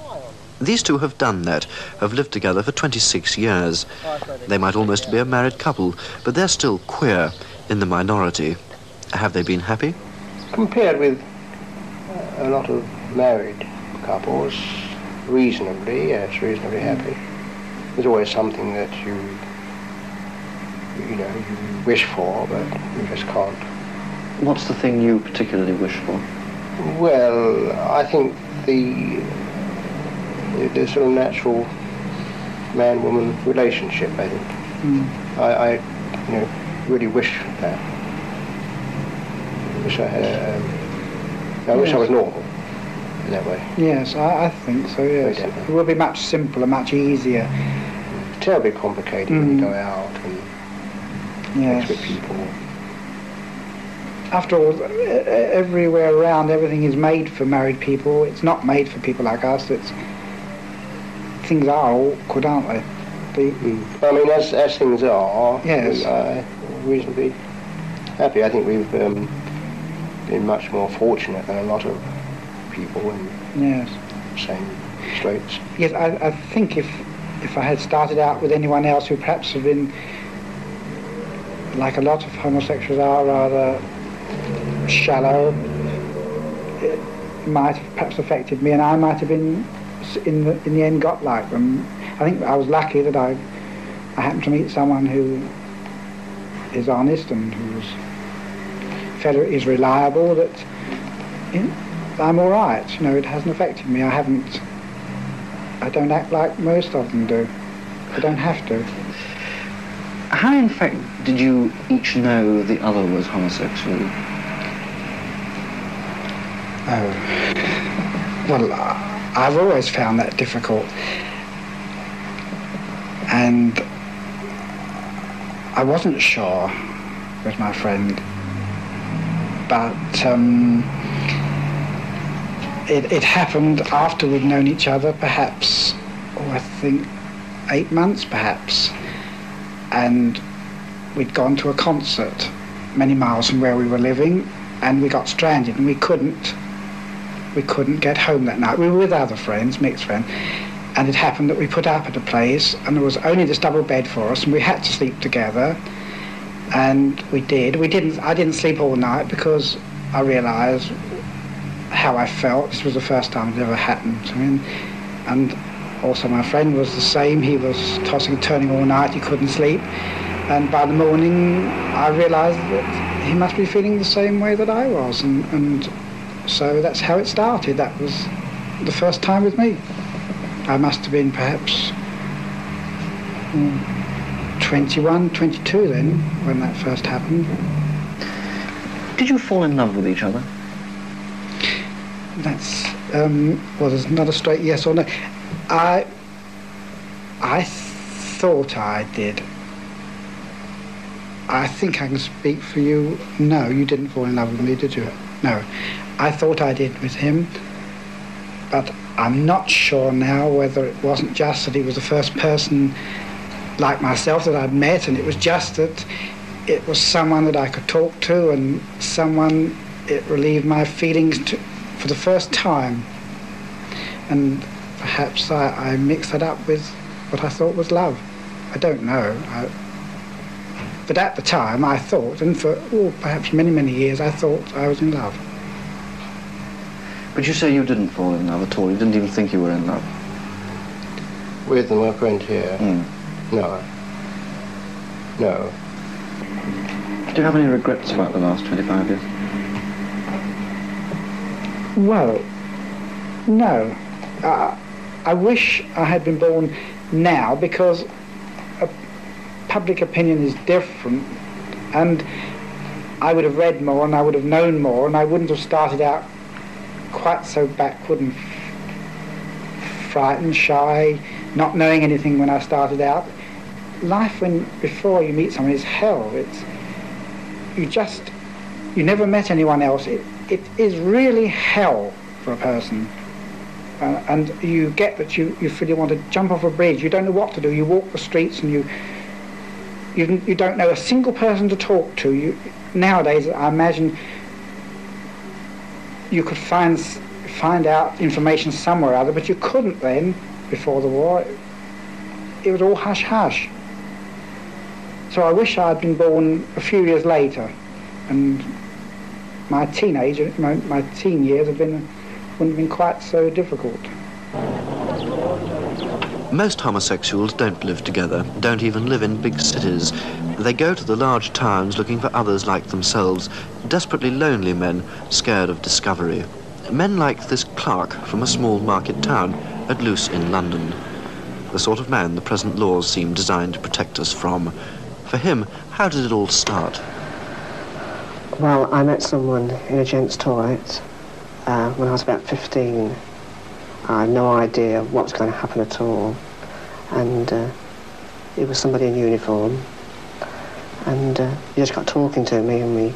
These two have done that, have lived together for 26 years. They might almost be a married couple, but they're still queer, in the minority. Have they been happy? compared with uh, a lot of married couples, reasonably, yes, reasonably happy. Hmm. There's always something that you, you know, you wish for, but you just can't. What's the thing you particularly wish for? Well, I think the the sort of natural man-woman relationship. I think Mm. I, I, you know, really wish that. I Wish I had. Um, I wish I was normal in that way. Yes, I, I think so, yes. It will be much simpler, much easier. Terribly complicated when you go out and Mm. Yes. with people. After all, everywhere around, everything is made for married people. It's not made for people like us. It's things are awkward, aren't they? The, I mean, as, as things are, Yes. are reasonably happy. I think we've um, been much more fortunate than a lot of people in yes. the same straits. Yes, I, I think if if I had started out with anyone else who perhaps had been like a lot of homosexuals are, rather shallow, it might have perhaps affected me, and I might have been in the in the end got like them. I think I was lucky that I I happened to meet someone who is honest and who's fellow is reliable. That I'm all right. You know, it hasn't affected me. I haven't. I don't act like most of them do. I don't have to. How, in fact, did you each know the other was homosexual? Oh. Well, I've always found that difficult. And I wasn't sure with my friend. But um, it, it happened after we'd known each other, perhaps, oh, I think, eight months perhaps. And we'd gone to a concert many miles from where we were living, and we got stranded, and we couldn't we couldn't get home that night. We were with other friends, mixed friends, and it happened that we put up at a place, and there was only this double bed for us, and we had to sleep together, and we did. We didn't. I didn't sleep all night because I realised how I felt. This was the first time it ever happened to me, and also my friend was the same. He was tossing and turning all night. He couldn't sleep, and by the morning I realised that he must be feeling the same way that I was, and, and so that's how it started. That was the first time with me. I must have been perhaps mm, 21, 22 then, when that first happened. Did you fall in love with each other? That's, um, well, there's not a straight yes or no. I, I thought I did. I think I can speak for you. No, you didn't fall in love with me, did you? No. I thought I did with him, but I'm not sure now whether it wasn't just that he was the first person like myself that I'd met, and it was just that it was someone that I could talk to and someone it relieved my feelings to, for the first time. And perhaps I, I mixed that up with what I thought was love. I don't know. I, but at the time I thought, and for oh, perhaps many, many years, I thought I was in love. But you say you didn't fall in love at all. You didn't even think you were in love. With my friend here? No. No. Do you have any regrets about the last 25 years? Well, no. Uh, I wish I had been born now because public opinion is different and I would have read more and I would have known more and I wouldn't have started out quite so backward and frightened, shy, not knowing anything when I started out. Life when before you meet someone is hell. It's you just you never met anyone else. It it is really hell for a person. Uh, and you get that you, you feel you want to jump off a bridge. You don't know what to do. You walk the streets and you you, you don't know a single person to talk to. You nowadays, I imagine you could find find out information somewhere or other, but you couldn't then before the war. It was all hush hush. So I wish I'd been born a few years later, and my teenage my, my teen years have been, wouldn't have been quite so difficult. Most homosexuals don't live together, don't even live in big cities. They go to the large towns looking for others like themselves, desperately lonely men, scared of discovery. Men like this clerk from a small market town at Luce in London. The sort of man the present laws seem designed to protect us from. For him, how did it all start? Well, I met someone in a gents' toilet uh, when I was about 15. I had no idea what was going to happen at all. And uh, it was somebody in uniform. And uh, he just got talking to me and we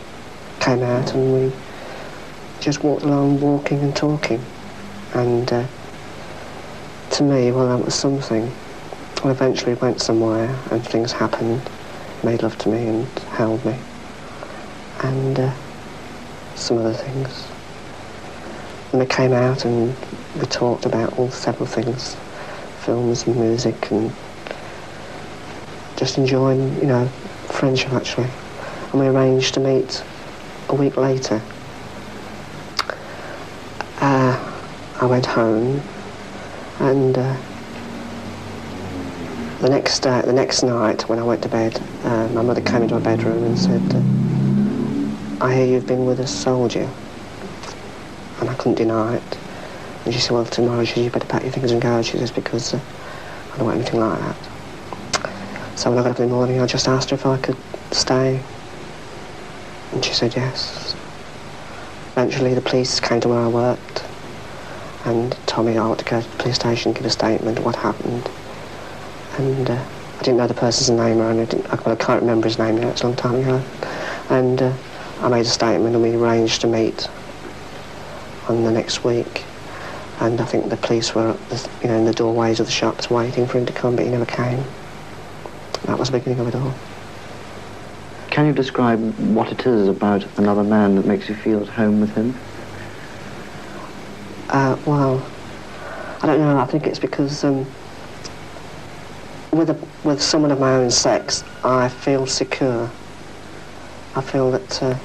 came out and we just walked along walking and talking. And uh, to me, well, that was something. And eventually went somewhere and things happened, made love to me and held me. And uh, some other things. And they came out and we talked about all several things, films and music and just enjoying, you know, friendship actually. And we arranged to meet a week later. Uh, I went home and uh, the next uh, the next night when I went to bed, uh, my mother came into my bedroom and said, "I hear you've been with a soldier," and I couldn't deny it. And she said, "Well, tomorrow she said, you better pack your things and go." She says, "Because uh, I don't want anything like that." So when I got up in the morning, I just asked her if I could stay, and she said yes. Eventually, the police came to where I worked and told me I ought to go to the police station, give a statement, of what happened. And uh, I didn't know the person's name or. I, well, I can't remember his name now, it's a long time ago. And uh, I made a statement and we arranged to meet on the next week. And I think the police were, you know, in the doorways of the shops waiting for him to come, but he never came. That was the beginning of it all. Can you describe what it is about another man that makes you feel at home with him? Uh, well, I don't know. I think it's because um, with a, with someone of my own sex, I feel secure. I feel that, uh,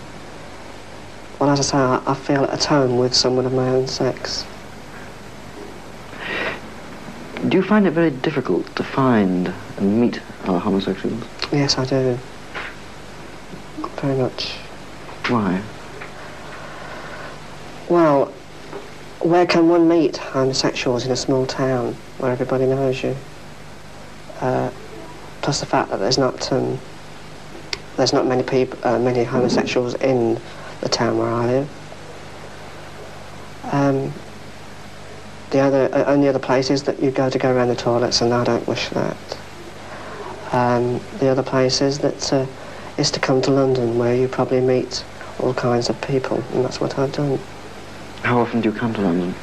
well, as I say, I, I feel at home with someone of my own sex. Do you find it very difficult to find and meet other homosexuals? Yes, I do. Very much. Why? Well, where can one meet homosexuals in a small town where everybody knows you? Uh, plus the fact that there's not um, there's not many people, uh, many homosexuals in the town where I live. Um, the other uh, only other places that you go to go around the toilets, and I don't wish that. Um, the other places that uh, is to come to London, where you probably meet all kinds of people, and that's what I've done. How often do you come to London?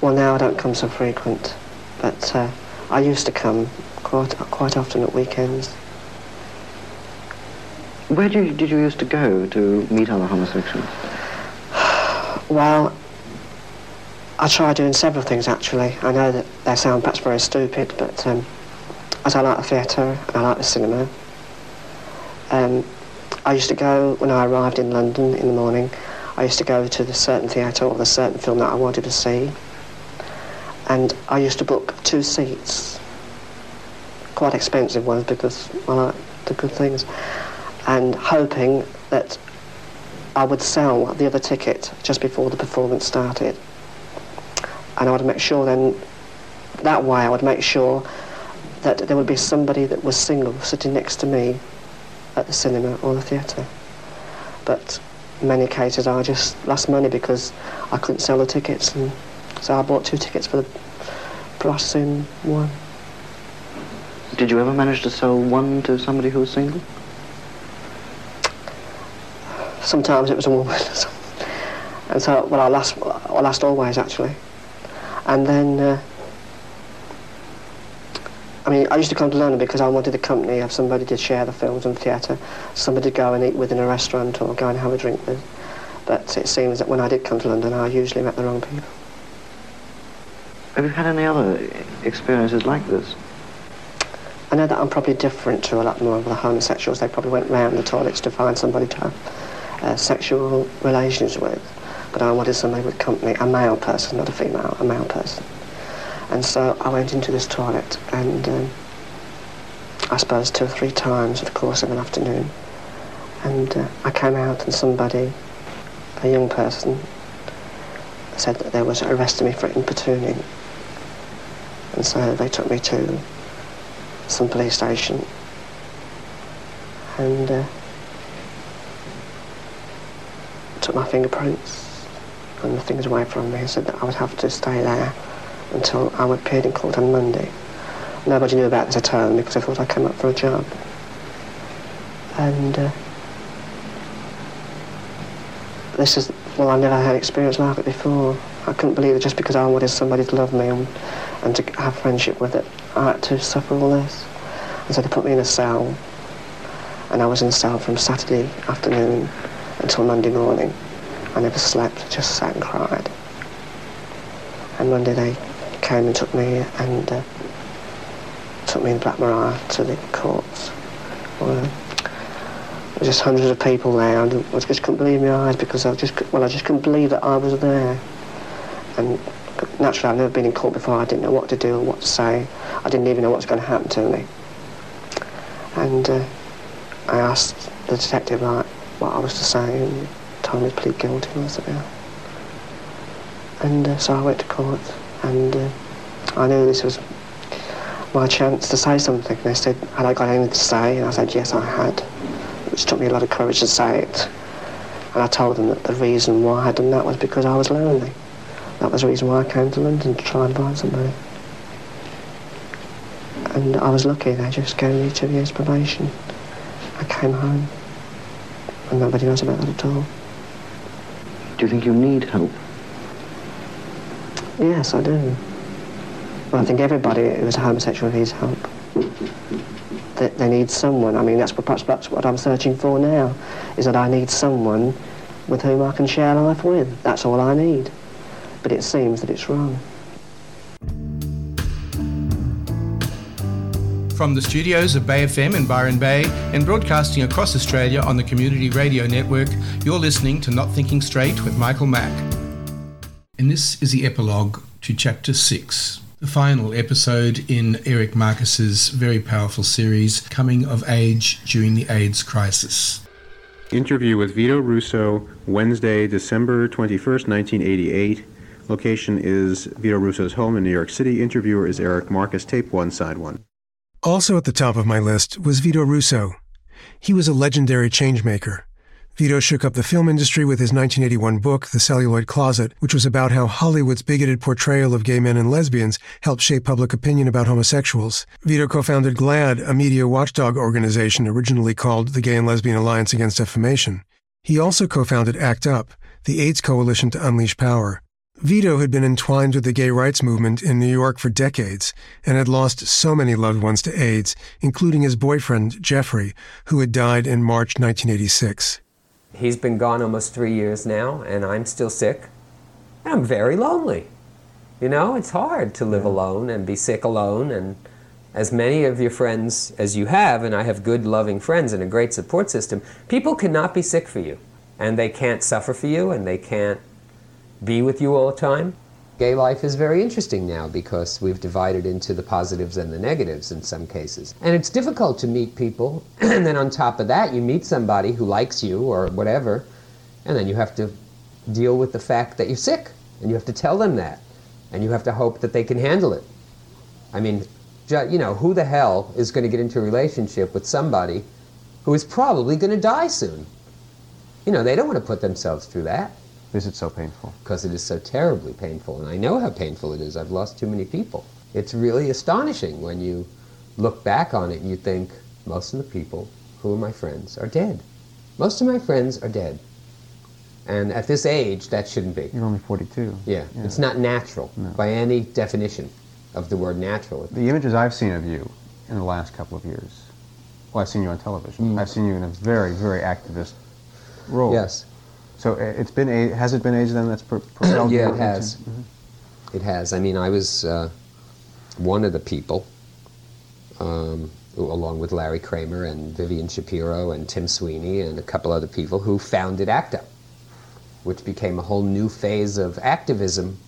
Well, now I don't come so frequent, but uh, I used to come quite quite often at weekends. Where did you, did you used to go to meet other homosexuals? Well, I try doing several things actually. I know that they sound perhaps very stupid, but um, as I like the theatre, and I like the cinema. Um, I used to go when I arrived in London in the morning. I used to go to the certain theatre or the certain film that I wanted to see, and I used to book two seats, quite expensive ones because I like the good things, and hoping that I would sell the other ticket just before the performance started. And I would make sure then, that way I would make sure that there would be somebody that was single sitting next to me at the cinema or the theatre. But in many cases I just lost money because I couldn't sell the tickets and so I bought two tickets for the plus in one. Did you ever manage to sell one to somebody who was single? Sometimes it was a woman. and so, well, I lost, I lost always actually. And then, uh, I mean, I used to come to London because I wanted the company of somebody to share the films and theatre, somebody to go and eat with in a restaurant or go and have a drink with. But it seems that when I did come to London, I usually met the wrong people. Have you had any other experiences like this? I know that I'm probably different to a lot more of the homosexuals. They probably went round the toilets to find somebody to have uh, sexual relations with, but I wanted somebody with company, a male person, not a female, a male person. And so I went into this toilet and um, I suppose two or three times in the course of an afternoon. And uh, I came out and somebody, a young person, said that they was arresting me for importuning. And so they took me to some police station and uh, took my fingerprints and the things away from me and said that I would have to stay there until I appeared in court on Monday. Nobody knew about this at home because I thought I came up for a job. And uh, this is, well, I never had experience like it before. I couldn't believe that just because I wanted somebody to love me and, and to have friendship with it, I had to suffer all this. And so they put me in a cell, and I was in a cell from Saturday afternoon until Monday morning. I never slept, I just sat and cried. And Monday they came and took me and uh, took me in Black Maria to the courts. Well, there were just hundreds of people there, and I just couldn't believe my eyes because I just, well, I just couldn't believe that I was there. And naturally, I've never been in court before. I didn't know what to do or what to say. I didn't even know what was going to happen to me. And uh, I asked the detective like what I was to say, and told me to plead guilty. And I said, yeah. And uh, so I went to court, and uh, I knew this was my chance to say something. And they said, had I got anything to say? And I said, yes, I had, which took me a lot of courage to say it. And I told them that the reason why I had done that was because I was lonely. That was the reason why I came to London, to try and find somebody. And I was lucky, they just gave me two years probation. I came home, and nobody knows about that at all. Do you think you need help? Yes, I do. Well, I think everybody who's a homosexual needs help. They, they need someone. I mean, that's perhaps that's what I'm searching for now, is that I need someone with whom I can share life with. That's all I need. But it seems that it's wrong. From the studios of Bay FM in Byron Bay and broadcasting across Australia on the Community Radio Network, you're listening to Not Thinking Straight with Michael Mack. And this is the epilogue to Chapter 6, the final episode in Eric Marcus's very powerful series, Coming of Age During the AIDS Crisis. Interview with Vito Russo, Wednesday, December 21st, 1988. Location is Vito Russo's home in New York City. Interviewer is Eric Marcus, tape one, side one. Also at the top of my list was Vito Russo. He was a legendary changemaker. Vito shook up the film industry with his 1981 book, The Celluloid Closet, which was about how Hollywood's bigoted portrayal of gay men and lesbians helped shape public opinion about homosexuals. Vito co founded GLAAD, a media watchdog organization originally called the Gay and Lesbian Alliance Against Defamation. He also co founded ACT UP, the AIDS coalition to unleash power. Vito had been entwined with the gay rights movement in New York for decades and had lost so many loved ones to AIDS, including his boyfriend, Jeffrey, who had died in March 1986. He's been gone almost three years now, and I'm still sick. And I'm very lonely. You know, it's hard to live alone and be sick alone. And as many of your friends as you have, and I have good, loving friends and a great support system, people cannot be sick for you. And they can't suffer for you, and they can't be with you all the time. Gay life is very interesting now because we've divided into the positives and the negatives in some cases. And it's difficult to meet people, and then on top of that, you meet somebody who likes you or whatever, and then you have to deal with the fact that you're sick, and you have to tell them that, and you have to hope that they can handle it. I mean, you know, who the hell is going to get into a relationship with somebody who is probably going to die soon? You know, they don't want to put themselves through that. Is it so painful? Because it is so terribly painful, and I know how painful it is. I've lost too many people. It's really astonishing when you look back on it and you think most of the people who are my friends are dead. Most of my friends are dead. And at this age, that shouldn't be. You're only 42. Yeah, Yeah. it's not natural No. by any definition of the word natural. The images I've seen of you in the last couple of years, well, I've seen you on television. Mm. I've seen you in a very, very activist role. Yes. So uh, it's been a, has it been age then that's pro- propelled yeah, it has. Mhm. It has. I mean, I was uh, one of the people um, along with Larry Kramer and Vivian Shapiro and Tim Sweeney and a couple other people who founded ACT UP, which became a whole new phase of activism,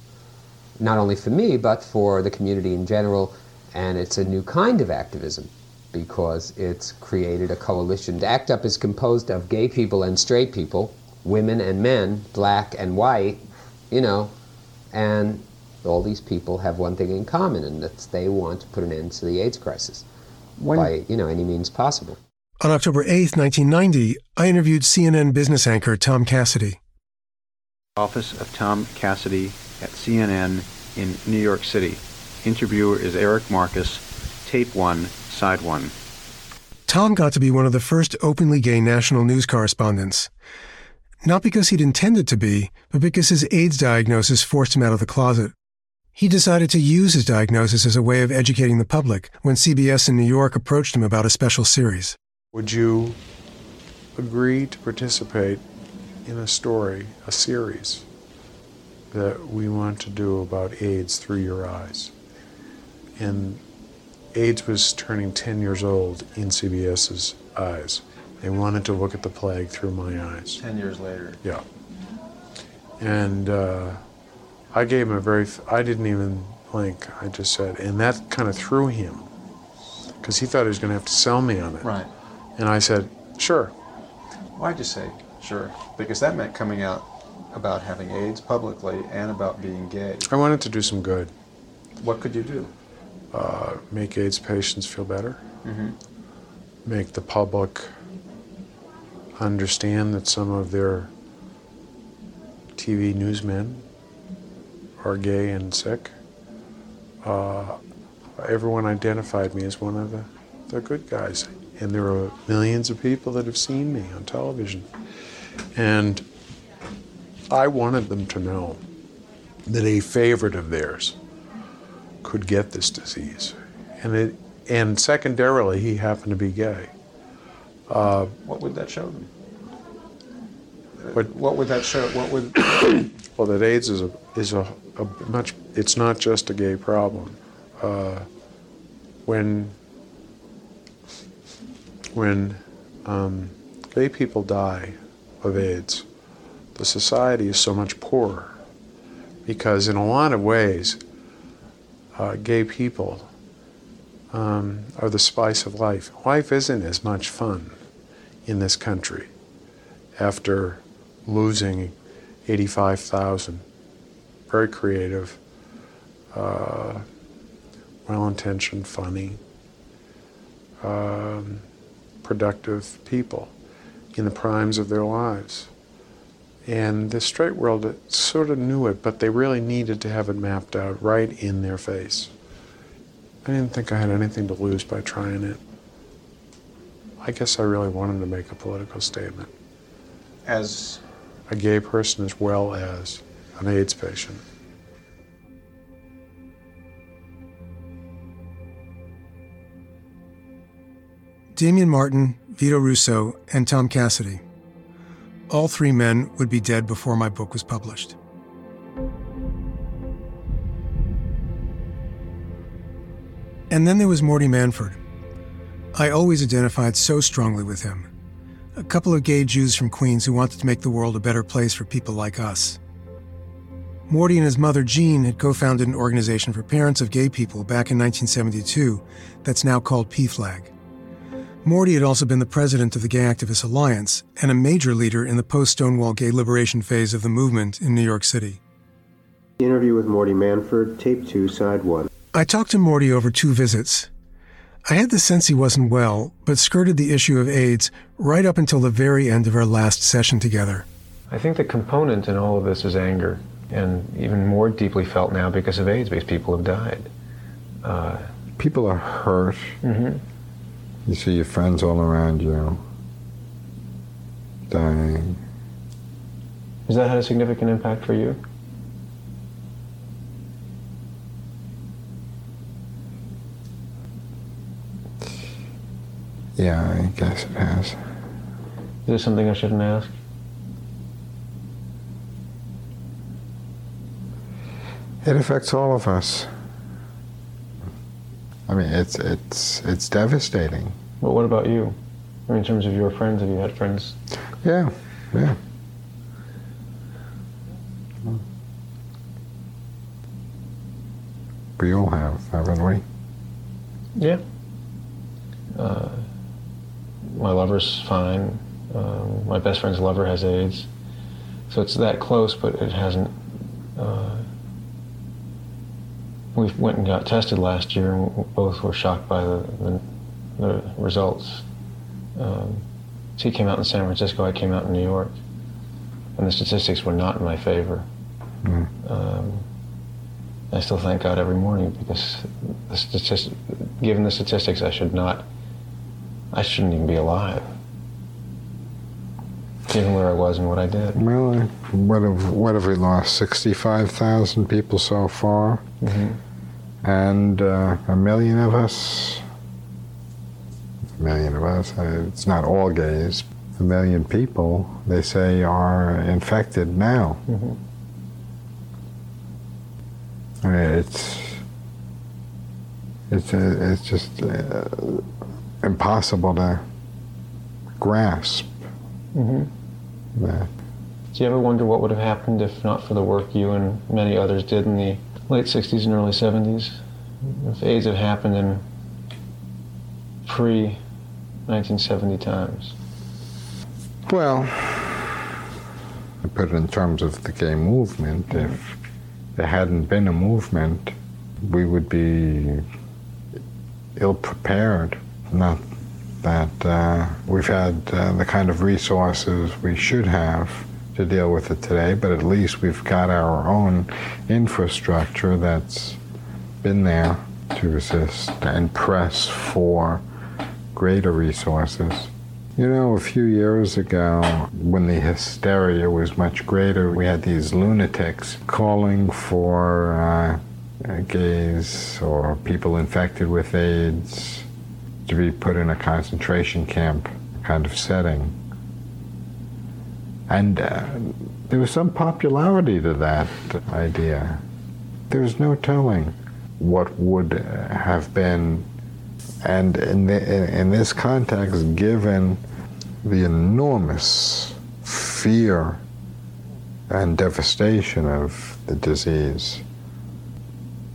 not only for me, but for the community in general. And it's a new kind of activism because it's created a coalition. ACT UP is composed of gay people and straight people, women and men, black and white, you know, and all these people have one thing in common, and that's they want to put an end to the AIDS crisis When- by you know any means possible. On October 8th, 1990, I interviewed CNN business anchor Tom Cassidy. Office of Tom Cassidy at CNN in New York City. Interviewer is Eric Marcus. Tape 1, Side 1. Tom got to be one of the first openly gay national news correspondents. Not because he'd intended to be, but because his AIDS diagnosis forced him out of the closet. He decided to use his diagnosis as a way of educating the public when CBS in New York approached him about a special series. Would you agree to participate in a story, a series, that we want to do about AIDS through your eyes? And AIDS was turning 10 years old in CBS's eyes. They wanted to look at the plague through my eyes. Ten years later. Yeah. And uh, I gave him a very, I didn't even blink. I just said, and that kind of threw him because he thought he was going to have to sell me on it. Right. And I said, sure. Why'd you say sure? Because that meant coming out about having AIDS publicly and about being gay. I wanted to do some good. What could you do? Uh, make AIDS patients feel better. Mm-hmm. Make the public understand that some of their TV newsmen are gay and sick. Uh, everyone identified me as one of the, the good guys. And there are millions of people that have seen me on television. And I wanted them to know that a favorite of theirs could get this disease. And, it, and secondarily, he happened to be gay. Uh, What would that show them? What, what would that show? What would? well, that AIDS is a is a, a much. It's not just a gay problem. Uh, when when um, gay people die of AIDS, the society is so much poorer because, in a lot of ways, uh, gay people um, are the spice of life. Life isn't as much fun in this country after losing 85,000 very creative, uh, well intentioned, funny, um, productive people in the primes of their lives. And the straight world sort of knew it, but they really needed to have it mapped out right in their face. I didn't think I had anything to lose by trying it. I guess I really wanted to make a political statement. As a gay person as well as an AIDS patient. Damien Martin, Vito Russo, and Tom Cassidy. All three men would be dead before my book was published. And then there was Morty Manford. I always identified so strongly with him. A couple of gay Jews from Queens who wanted to make the world a better place for people like us. Morty and his mother Jean had co founded an organization for parents of gay people back in 1972 that's now called PFLAG. Morty had also been the president of the Gay Activists Alliance and a major leader in the post Stonewall gay liberation phase of the movement in New York City. Interview with Morty Manford, tape two, side one. I talked to Morty over two visits. I had the sense he wasn't well, but skirted the issue of AIDS right up until the very end of our last session together. I think the component in all of this is anger, and even more deeply felt now because of AIDS, because people have died. Uh, People are hurt. Mhm. You see your friends all around you dying. has that had a significant impact for you? Yeah, I guess it has. Is there something I shouldn't ask? It affects all of us. I mean, it's it's it's devastating. Well, what about you? I mean, in terms of your friends, have you had friends? Yeah, yeah. We all have, haven't we? Yeah. Uh, my lover's fine. Um, my best friend's lover has AIDS. So it's that close, but it hasn't. Uh, we went and got tested last year, and both were shocked by the, the, the results. Um, so he came out in San Francisco, I came out in New York, and the statistics were not in my favor. Mm. Um, I still thank God every morning because the statistic, given the statistics, I should not, I shouldn't even be alive. Given where I was and what I did. Well, what have what have we lost? Sixty-five thousand people so far, Mhm. and uh, a million of us. A million of us. uh, It's not all gays. A million people, they say, are infected now. Mhm. I mean, it's it's uh, it's just uh, impossible to grasp hmm that. Do you ever wonder what would have happened if not for the work you and many others did in the late 60s and early 70s? If AIDS had happened in pre 1970 times? Well, to put it in terms of the gay movement, if there hadn't been a movement, we would be ill prepared. Not that uh, we've had uh, the kind of resources we should have to deal with it today, but at least we've got our own infrastructure that's been there to resist and press for greater resources. You know, a few years ago, when the hysteria was much greater, we had these lunatics calling for uh, gays or people infected with AIDS to be put in a concentration camp kind of setting. And uh, there was some popularity to that idea. There was no telling what would uh, have been and in, the, in this context, given the enormous fear and devastation of the disease,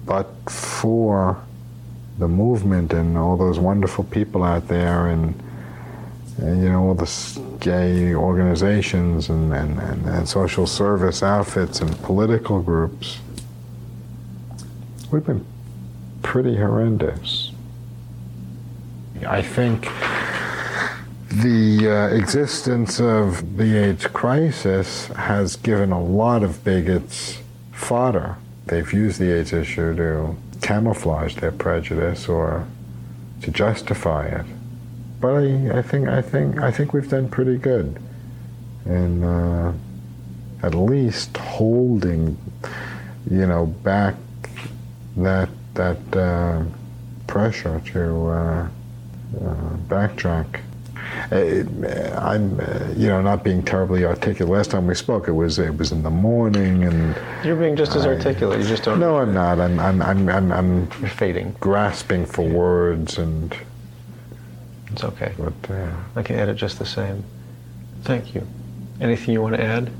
but for the movement and all those wonderful people out there and, and you know all the gay organizations and, and, and, and social service outfits and political groups we've been pretty horrendous I think the uh, existence of the AIDS crisis has given a lot of bigots fodder. They've used the AIDS issue to camouflage their prejudice or to justify it. But I, I think I think I think we've done pretty good in uh, at least holding, you know, back that that uh, pressure to. Uh, uh, backtrack. Uh, I'm, uh, you know, not being terribly articulate. Last time we spoke, it was it was in the morning, and You're being just as I- articulate. You just don't. no, I'm not. I'm I'm I'm I'm, I'm fading. grasping for words, and It's okay. but uh, I can edit just the same. Thank you. Anything you want to add?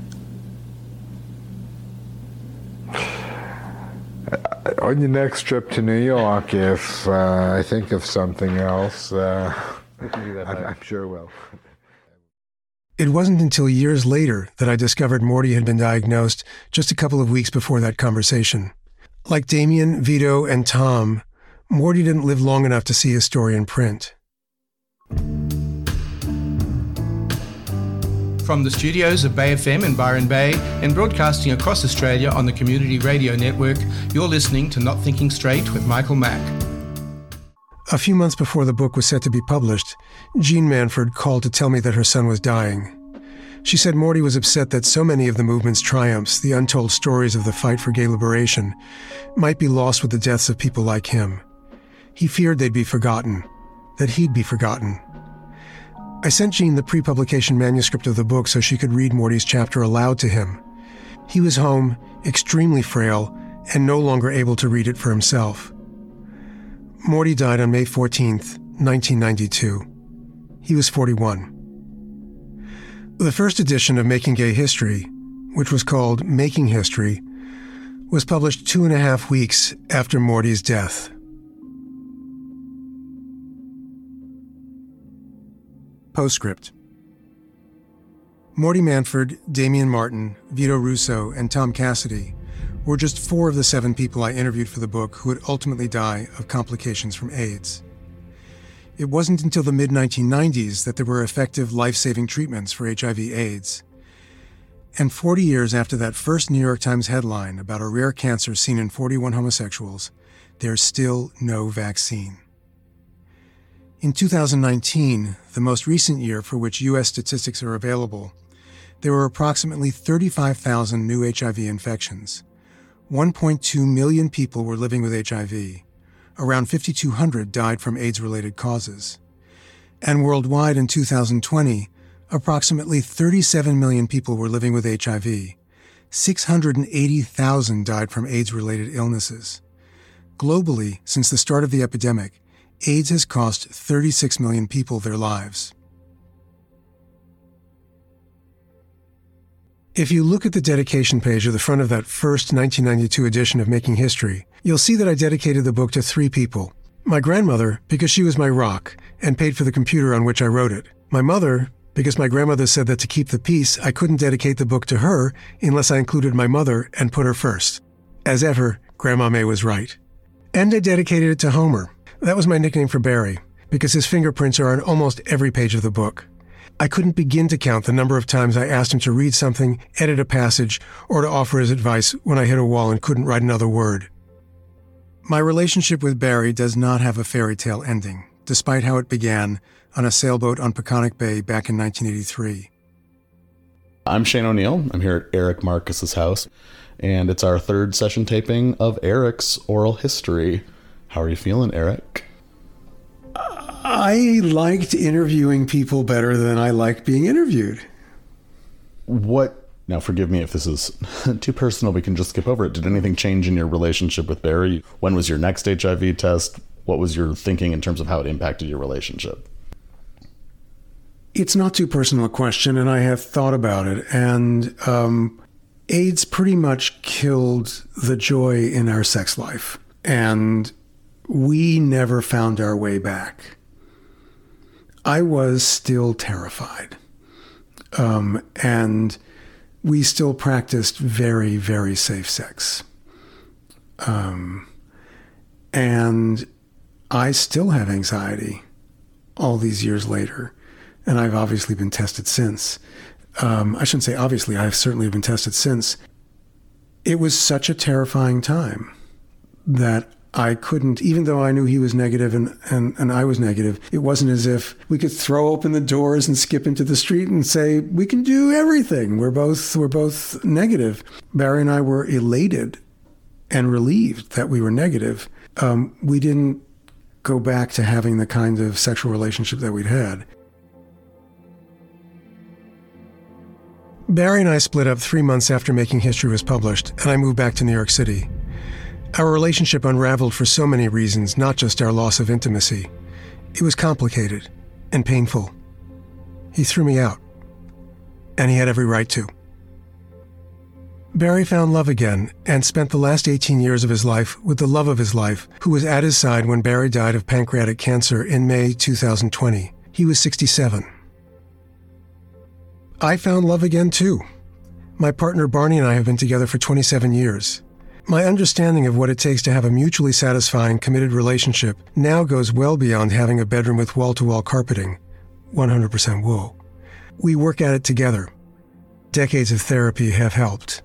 on your next trip to New York, if uh, I think of something else, uh, We can do that. I'm, later. I'm sure will. It wasn't until years later that I discovered Morty had been diagnosed just a couple of weeks before that conversation. Like Damien, Vito, and Tom, Morty didn't live long enough to see his story in print. From the studios of Bay FM in Byron Bay and broadcasting across Australia on the Community Radio Network, you're listening to Not Thinking Straight with Michael Mack. A few months before the book was set to be published, Jean Manford called to tell me that her son was dying. She said Morty was upset that so many of the movement's triumphs, the untold stories of the fight for gay liberation, might be lost with the deaths of people like him. He feared they'd be forgotten, that he'd be forgotten. I sent Jean the pre publication manuscript of the book so she could read Morty's chapter aloud to him. He was home, extremely frail, and no longer able to read it for himself. Morty died on May 14th, 1992. He was 41. The first edition of Making Gay History, which was called Making History, was published two and a half weeks after Morty's death. Postscript Morty Manford, Damien Martin, Vito Russo, and Tom Cassidy were just four of the seven people I interviewed for the book who would ultimately die of complications from AIDS. It wasn't until the mid 1990s that there were effective life saving treatments for HIV/AIDS. And 40 years after that first New York Times headline about a rare cancer seen in 41 homosexuals, there's still no vaccine. In 2019, the most recent year for which U.S. statistics are available, there were approximately 35,000 new HIV infections. 1.2 million people were living with HIV. Around 5,200 died from AIDS related causes. And worldwide in 2020, approximately 37 million people were living with HIV. 680,000 died from AIDS related illnesses. Globally, since the start of the epidemic, AIDS has cost 36 million people their lives. If you look at the dedication page of the front of that first 1992 edition of Making History, you'll see that I dedicated the book to three people. My grandmother, because she was my rock and paid for the computer on which I wrote it. My mother, because my grandmother said that to keep the peace, I couldn't dedicate the book to her unless I included my mother and put her first. As ever, Grandma May was right. And I dedicated it to Homer. That was my nickname for Barry, because his fingerprints are on almost every page of the book. I couldn't begin to count the number of times I asked him to read something, edit a passage, or to offer his advice when I hit a wall and couldn't write another word. My relationship with Barry does not have a fairy tale ending, despite how it began on a sailboat on Peconic Bay back in 1983. I'm Shane O'Neill. I'm here at Eric Marcus's house, and it's our third session taping of Eric's oral history. How are you feeling, Eric? I liked interviewing people better than I liked being interviewed. What now, forgive me if this is too personal. We can just skip over it. Did anything change in your relationship with Barry? When was your next HIV test? What was your thinking in terms of how it impacted your relationship? It's not too personal a question, and I have thought about it. And um, AIDS pretty much killed the joy in our sex life. And we never found our way back. I was still terrified. Um, and we still practiced very, very safe sex. Um, and I still have anxiety all these years later. And I've obviously been tested since. Um, I shouldn't say obviously, I've certainly been tested since. It was such a terrifying time that I couldn't, even though I knew he was negative and, and, and I was negative, it wasn't as if we could throw open the doors and skip into the street and say, we can do everything. We're both, we're both negative. Barry and I were elated and relieved that we were negative. Um, we didn't go back to having the kind of sexual relationship that we'd had. Barry and I split up three months after Making History was published, and I moved back to New York City. Our relationship unraveled for so many reasons, not just our loss of intimacy. It was complicated and painful. He threw me out, and he had every right to. Barry found love again and spent the last 18 years of his life with the love of his life, who was at his side when Barry died of pancreatic cancer in May 2020. He was 67. I found love again too. My partner Barney and I have been together for 27 years. My understanding of what it takes to have a mutually satisfying, committed relationship now goes well beyond having a bedroom with wall to wall carpeting, 100% wool. We work at it together. Decades of therapy have helped.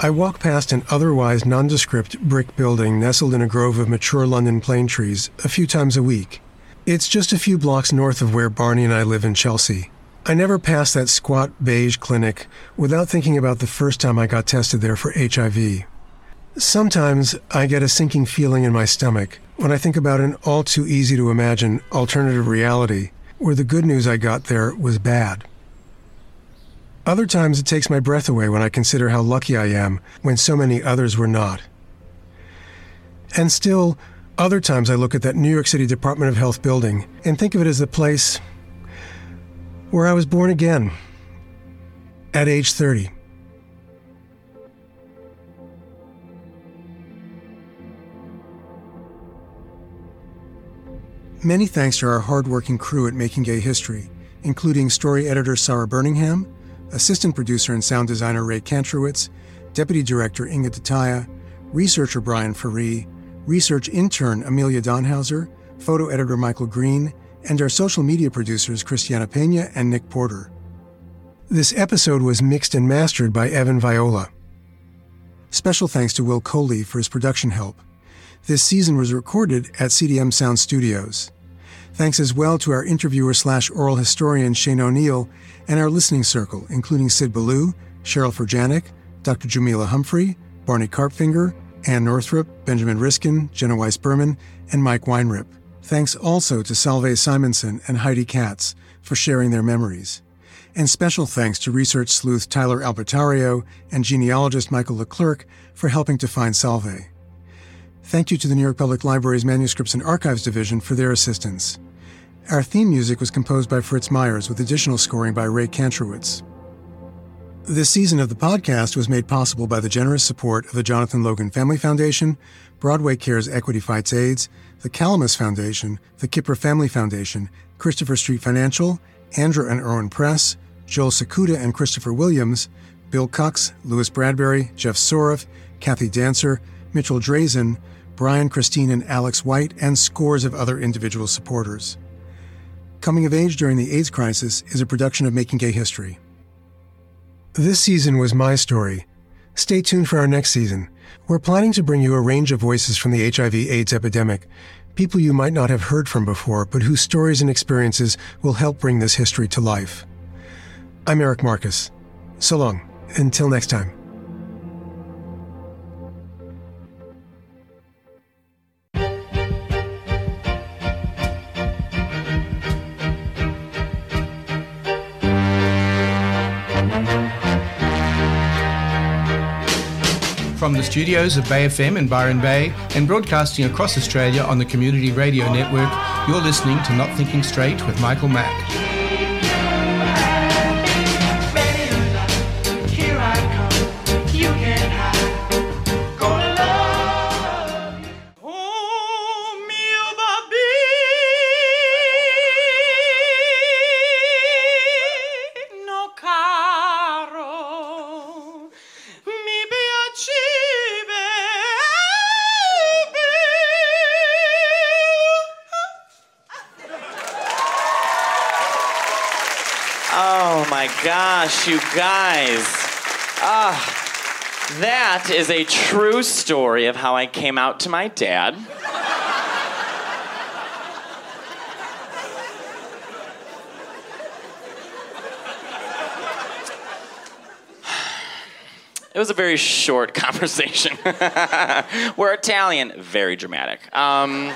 I walk past an otherwise nondescript brick building nestled in a grove of mature London plane trees a few times a week. It's just a few blocks north of where Barney and I live in Chelsea. I never passed that squat beige clinic without thinking about the first time I got tested there for HIV. Sometimes I get a sinking feeling in my stomach when I think about an all too easy to imagine alternative reality where the good news I got there was bad. Other times it takes my breath away when I consider how lucky I am when so many others were not. And still, other times I look at that New York City Department of Health building and think of it as the place where I was born again at age 30. Many thanks to our hardworking crew at Making Gay History, including story editor Sara Burningham, assistant producer and sound designer Ray Kantrowitz, deputy director Inge De Taeye, researcher Brian Faree, research intern Amelia Donhauser, photo editor Michael Green, and our social media producers Christiana Pena and Nick Porter. This episode was mixed and mastered by Evan Viola. Special thanks to Will Coley for his production help. This season was recorded at CDM Sound Studios. Thanks as well to our interviewer slash oral historian Shane O'Neill and our listening circle, including Sid Ballou, Cheryl Ferjanik, Dr. Jamila Humphrey, Barney Karpfinger, Ann Northrop, Benjamin Riskin, Jenna Weiss Berman, and Mike Weinrip. Thanks also to Salve Simonson and Heidi Katz for sharing their memories. And special thanks to research sleuth Tyler Albertario and genealogist Michael Leclerc for helping to find Salve. Thank you to the New York Public Library's Manuscripts and Archives Division for their assistance. Our theme music was composed by Fritz Myers with additional scoring by Ray Kantrowitz. This season of the podcast was made possible by the generous support of the Jonathan Logan Family Foundation, Broadway Cares Equity Fights AIDS, the Calamus Foundation, the Kipper Family Foundation, Christopher Street Financial, Andrew and Erwin Press, Joel Sakuda and Christopher Williams, Bill Cox, Louis Bradbury, Jeff Soroff, Kathy Dancer, Mitchell Drazen, Brian, Christine, and Alex White, and scores of other individual supporters. Coming of Age During the AIDS Crisis is a production of Making Gay History. This season was my story. Stay tuned for our next season. We're planning to bring you a range of voices from the HIV AIDS epidemic, people you might not have heard from before, but whose stories and experiences will help bring this history to life. I'm Eric Marcus. So long. Until next time. From the studios of Bay FM in Byron Bay and broadcasting across Australia on the Community Radio Network, you're listening to Not Thinking Straight with Michael Mack. My gosh, you guys. Ah, that is a true story of how I came out to my dad. It was a very short conversation. We're Italian, very dramatic. Um,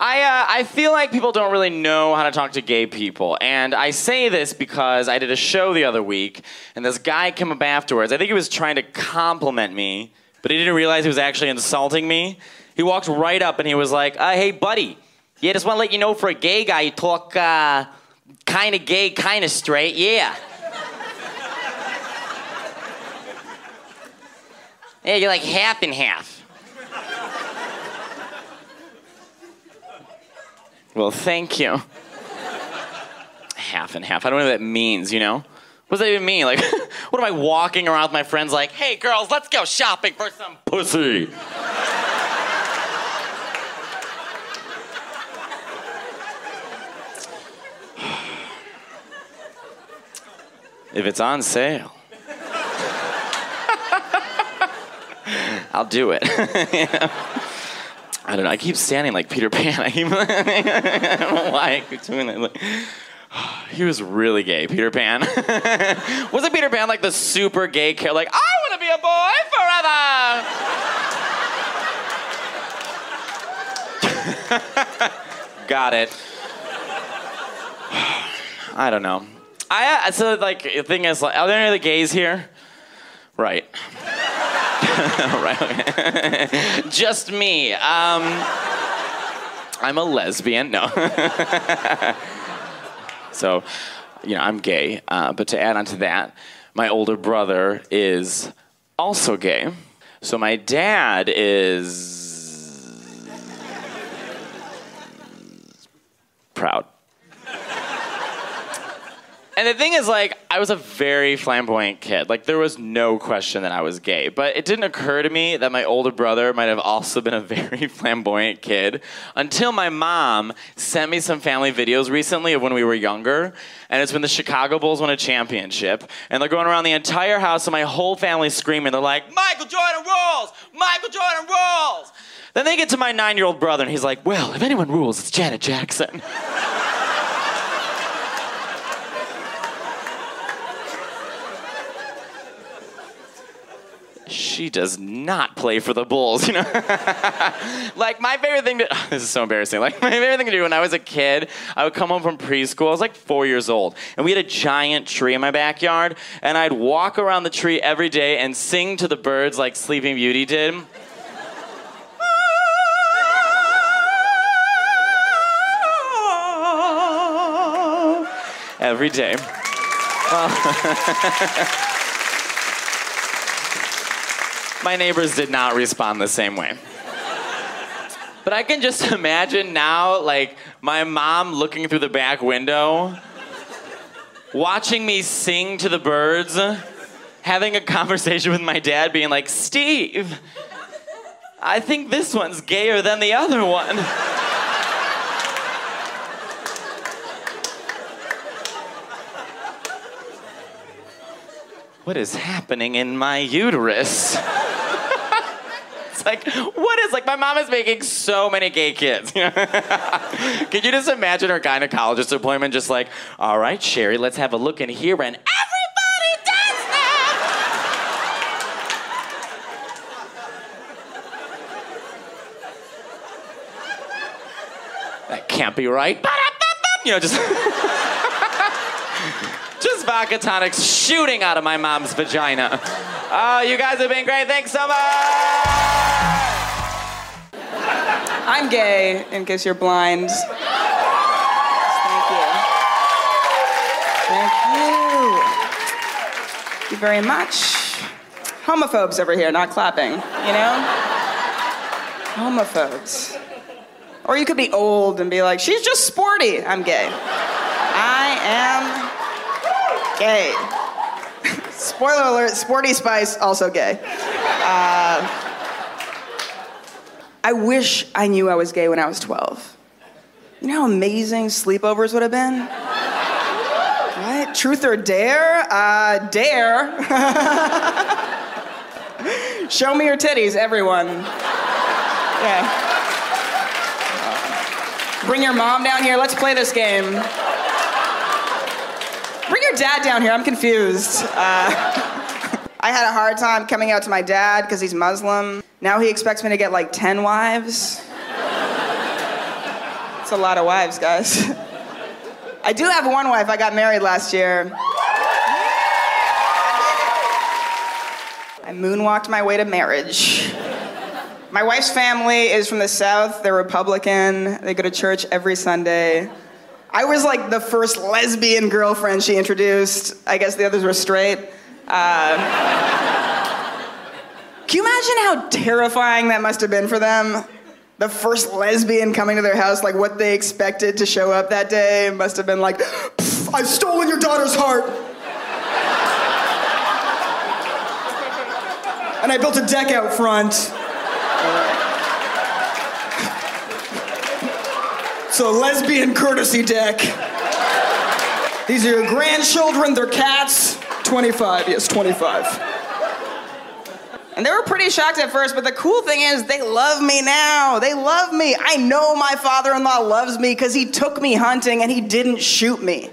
I, uh, I feel like people don't really know how to talk to gay people. And I say this because I did a show the other week, and this guy came up afterwards. I think he was trying to compliment me, but he didn't realize he was actually insulting me. He walked right up and he was like, uh, Hey, buddy, yeah, just want to let you know for a gay guy, you talk uh, kind of gay, kind of straight, yeah. yeah, you're like half and half. Well, thank you. half and half. I don't know what that means, you know? What does that even mean? Like, what am I walking around with my friends like, hey, girls, let's go shopping for some pussy? if it's on sale, I'll do it. I don't know. I keep standing like Peter Pan. I, keep, I don't know why I keep doing that. Like, he was really gay, Peter Pan. Wasn't Peter Pan like the super gay character? Like, I want to be a boy forever. Got it. I don't know. I uh, so like the thing is, like, are there any other gays here? Right. right. Just me. Um, I'm a lesbian. No. so, you know, I'm gay. Uh, but to add on to that, my older brother is also gay. So my dad is proud. And the thing is, like, I was a very flamboyant kid. Like, there was no question that I was gay. But it didn't occur to me that my older brother might have also been a very flamboyant kid until my mom sent me some family videos recently of when we were younger. And it's when the Chicago Bulls won a championship. And they're going around the entire house, and my whole family's screaming. They're like, Michael Jordan rules! Michael Jordan rules! Then they get to my nine year old brother, and he's like, Well, if anyone rules, it's Janet Jackson. she does not play for the Bulls, you know. like my favorite thing to this is so embarrassing. Like my favorite thing to do when I was a kid, I would come home from preschool. I was like four years old, and we had a giant tree in my backyard, and I'd walk around the tree every day and sing to the birds like Sleeping Beauty did. Every day. My neighbors did not respond the same way. But I can just imagine now, like, my mom looking through the back window, watching me sing to the birds, having a conversation with my dad, being like, Steve, I think this one's gayer than the other one. What is happening in my uterus? it's like, what is like my mom is making so many gay kids. Can you just imagine her gynecologist appointment just like, all right, Sherry, let's have a look in here and everybody does that. That can't be right. You know, just vodka tonics shooting out of my mom's vagina. Oh, you guys have been great. Thanks so much. I'm gay, in case you're blind. Thank you. Thank you. Thank you very much. Homophobes over here, not clapping, you know? Homophobes. Or you could be old and be like, she's just sporty. I'm gay. I am gay. Spoiler alert, Sporty Spice, also gay. Uh, I wish I knew I was gay when I was 12. You know how amazing sleepovers would have been? Right? Truth or dare? Uh, dare. Show me your titties, everyone. Yeah. Bring your mom down here. Let's play this game. Bring your dad down here. I'm confused. Uh, I had a hard time coming out to my dad because he's Muslim. Now he expects me to get like 10 wives. It's a lot of wives, guys. I do have one wife. I got married last year. I moonwalked my way to marriage. My wife's family is from the South. They're Republican. They go to church every Sunday. I was like the first lesbian girlfriend she introduced. I guess the others were straight. Uh, can you imagine how terrifying that must have been for them? The first lesbian coming to their house, like what they expected to show up that day, must have been like, I've stolen your daughter's heart. and I built a deck out front. A lesbian courtesy deck. These are your grandchildren, they're cats. 25, yes, 25. And they were pretty shocked at first, but the cool thing is they love me now. They love me. I know my father in law loves me because he took me hunting and he didn't shoot me.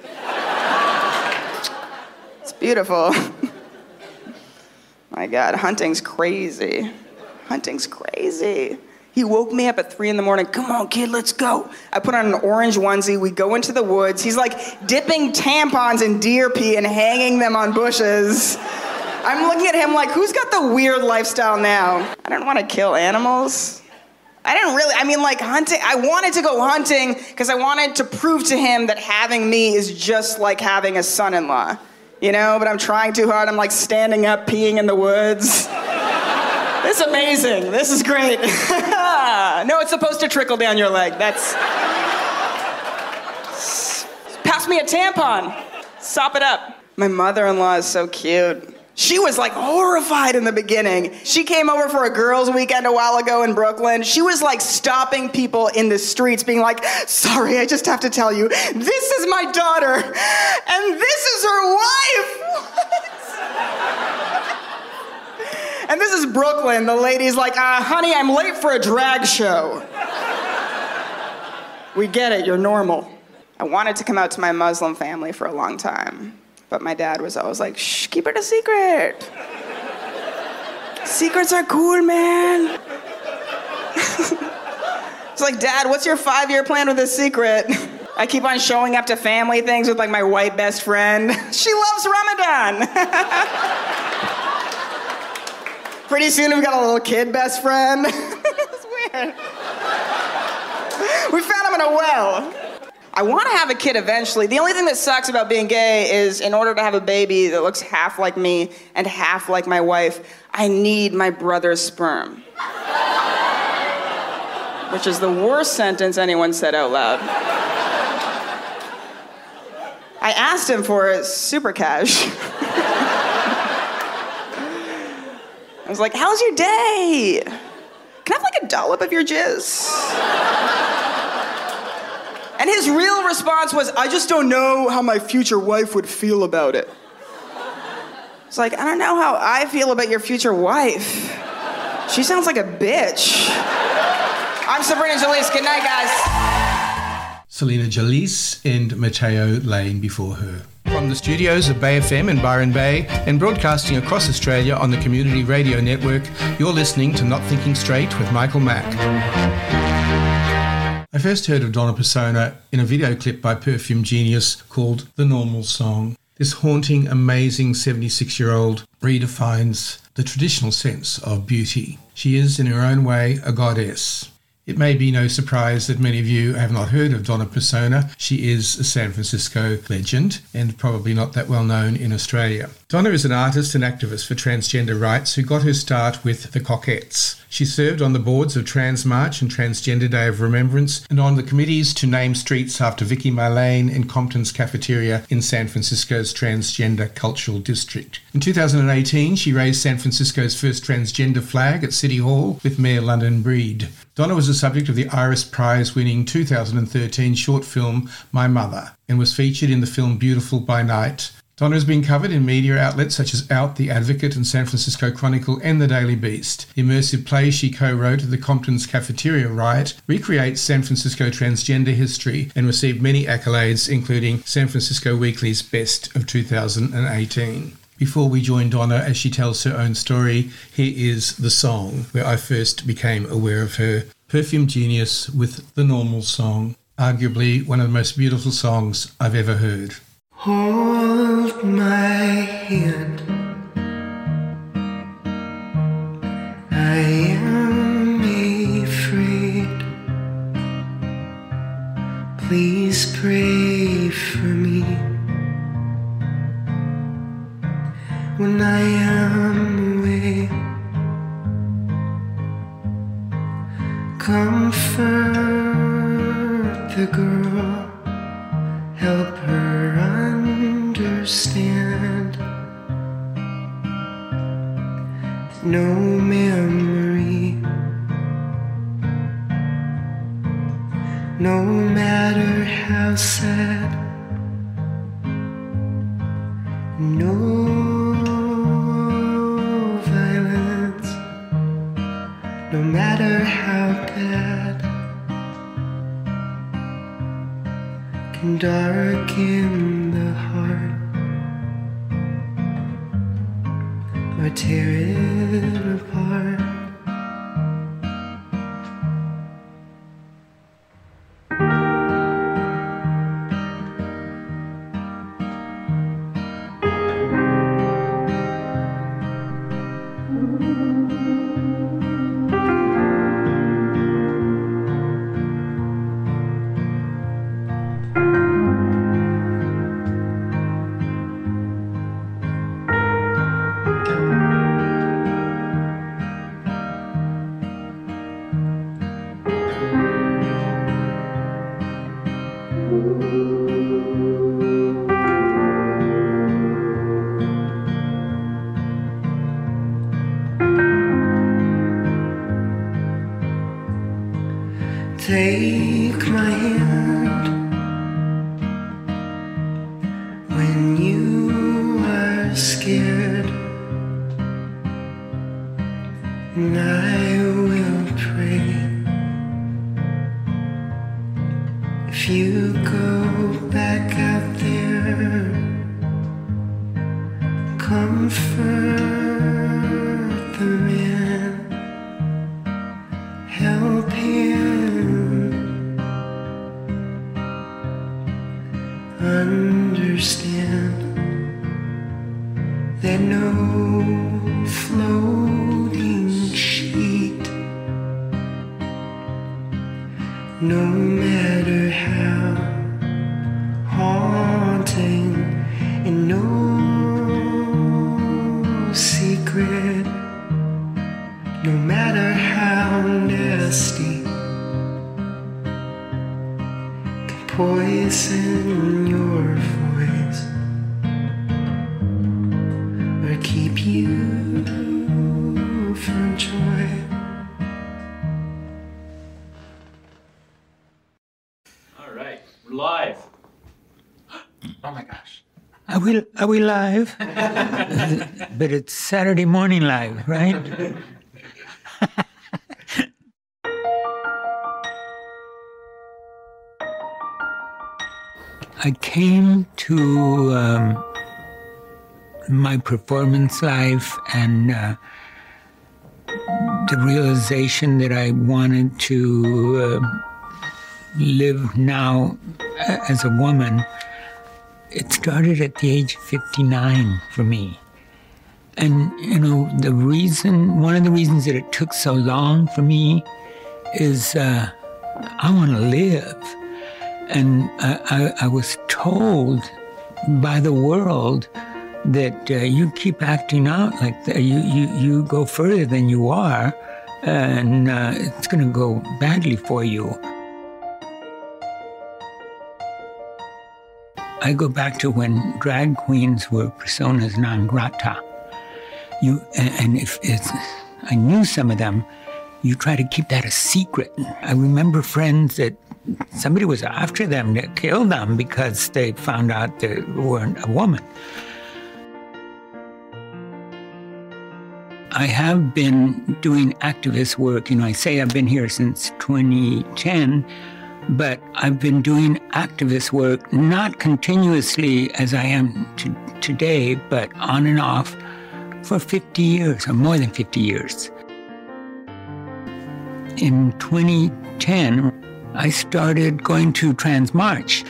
It's beautiful. my God, hunting's crazy. Hunting's crazy. He woke me up at three in the morning. Come on, kid, let's go. I put on an orange onesie. We go into the woods. He's like dipping tampons in deer pee and hanging them on bushes. I'm looking at him like, who's got the weird lifestyle now? I don't want to kill animals. I didn't really, I mean, like hunting, I wanted to go hunting because I wanted to prove to him that having me is just like having a son in law. You know, but I'm trying too hard. I'm like standing up, peeing in the woods. This is amazing. This is great. no, it's supposed to trickle down your leg. That's. Pass me a tampon. Sop it up. My mother in law is so cute. She was like horrified in the beginning. She came over for a girls' weekend a while ago in Brooklyn. She was like stopping people in the streets, being like, Sorry, I just have to tell you, this is my daughter, and this is her wife. and this is Brooklyn. The lady's like, uh, Honey, I'm late for a drag show. we get it, you're normal. I wanted to come out to my Muslim family for a long time. But my dad was always like, shh, keep it a secret. Secrets are cool, man. it's like, Dad, what's your five year plan with this secret? I keep on showing up to family things with like my white best friend. She loves Ramadan. Pretty soon we've got a little kid best friend. it's weird. We found him in a well. I want to have a kid eventually. The only thing that sucks about being gay is in order to have a baby that looks half like me and half like my wife, I need my brother's sperm. Which is the worst sentence anyone said out loud. I asked him for it super cash. I was like, How's your day? Can I have like a dollop of your jizz? And his real response was, I just don't know how my future wife would feel about it. It's like, I don't know how I feel about your future wife. She sounds like a bitch. I'm Sabrina Jalees. Good night, guys. Selena Jalees and Mateo Lane before her. From the studios of Bay FM in Byron Bay and broadcasting across Australia on the Community Radio Network, you're listening to Not Thinking Straight with Michael Mack. I first heard of Donna Personna in a video clip by Perfume Genius called The Normal Song. This haunting, amazing 76 year old redefines the traditional sense of beauty. She is, in her own way, a goddess. It may be no surprise that many of you have not heard of Donna Personna. She is a San Francisco legend and probably not that well known in Australia. Donna is an artist and activist for transgender rights who got her start with the Cockettes. She served on the boards of Trans March and Transgender Day of Remembrance and on the committees to name streets after Vicki Marlane and Compton's Cafeteria in San Francisco's Transgender Cultural District. In 2018, she raised San Francisco's first transgender flag at City Hall with Mayor London Breed. Donna was the subject of the Iris Prize winning 2013 short film My Mother and was featured in the film Beautiful by Night. Donna has been covered in media outlets such as Out, The Advocate, and San Francisco Chronicle, and The Daily Beast. The immersive play she co wrote, The Compton's Cafeteria Riot, recreates San Francisco transgender history and received many accolades, including San Francisco Weekly's Best of 2018. Before we join Donna as she tells her own story, here is the song where I first became aware of her Perfume Genius with the normal song, arguably one of the most beautiful songs I've ever heard. Hold my hand. I am afraid. Please pray for me when I am away. Comfort the girl, No memory, no matter how sad, no violence, no matter how bad, can darken the heart or tear it apart. Take my hand. Are we, live? but it's Saturday morning live, right? I came to um, my performance life and uh, the realization that I wanted to uh, live now as a woman. It started at the age of 59 for me. And, you know, the reason, one of the reasons that it took so long for me is uh, I want to live. And I, I, I was told by the world that uh, you keep acting out like you, you, you go further than you are, and uh, it's going to go badly for you. I go back to when drag queens were personas non grata. You and, if it's, I knew some of them, you try to keep that a secret. I remember friends that somebody was after them to kill them because they found out they weren't a woman. I have been doing activist work. You know, I say I've been here since 2010, but I've been doing activist work not continuously as I am to, today, but on and off for 50 years or more than 50 years. In 2010, I started going to Trans March.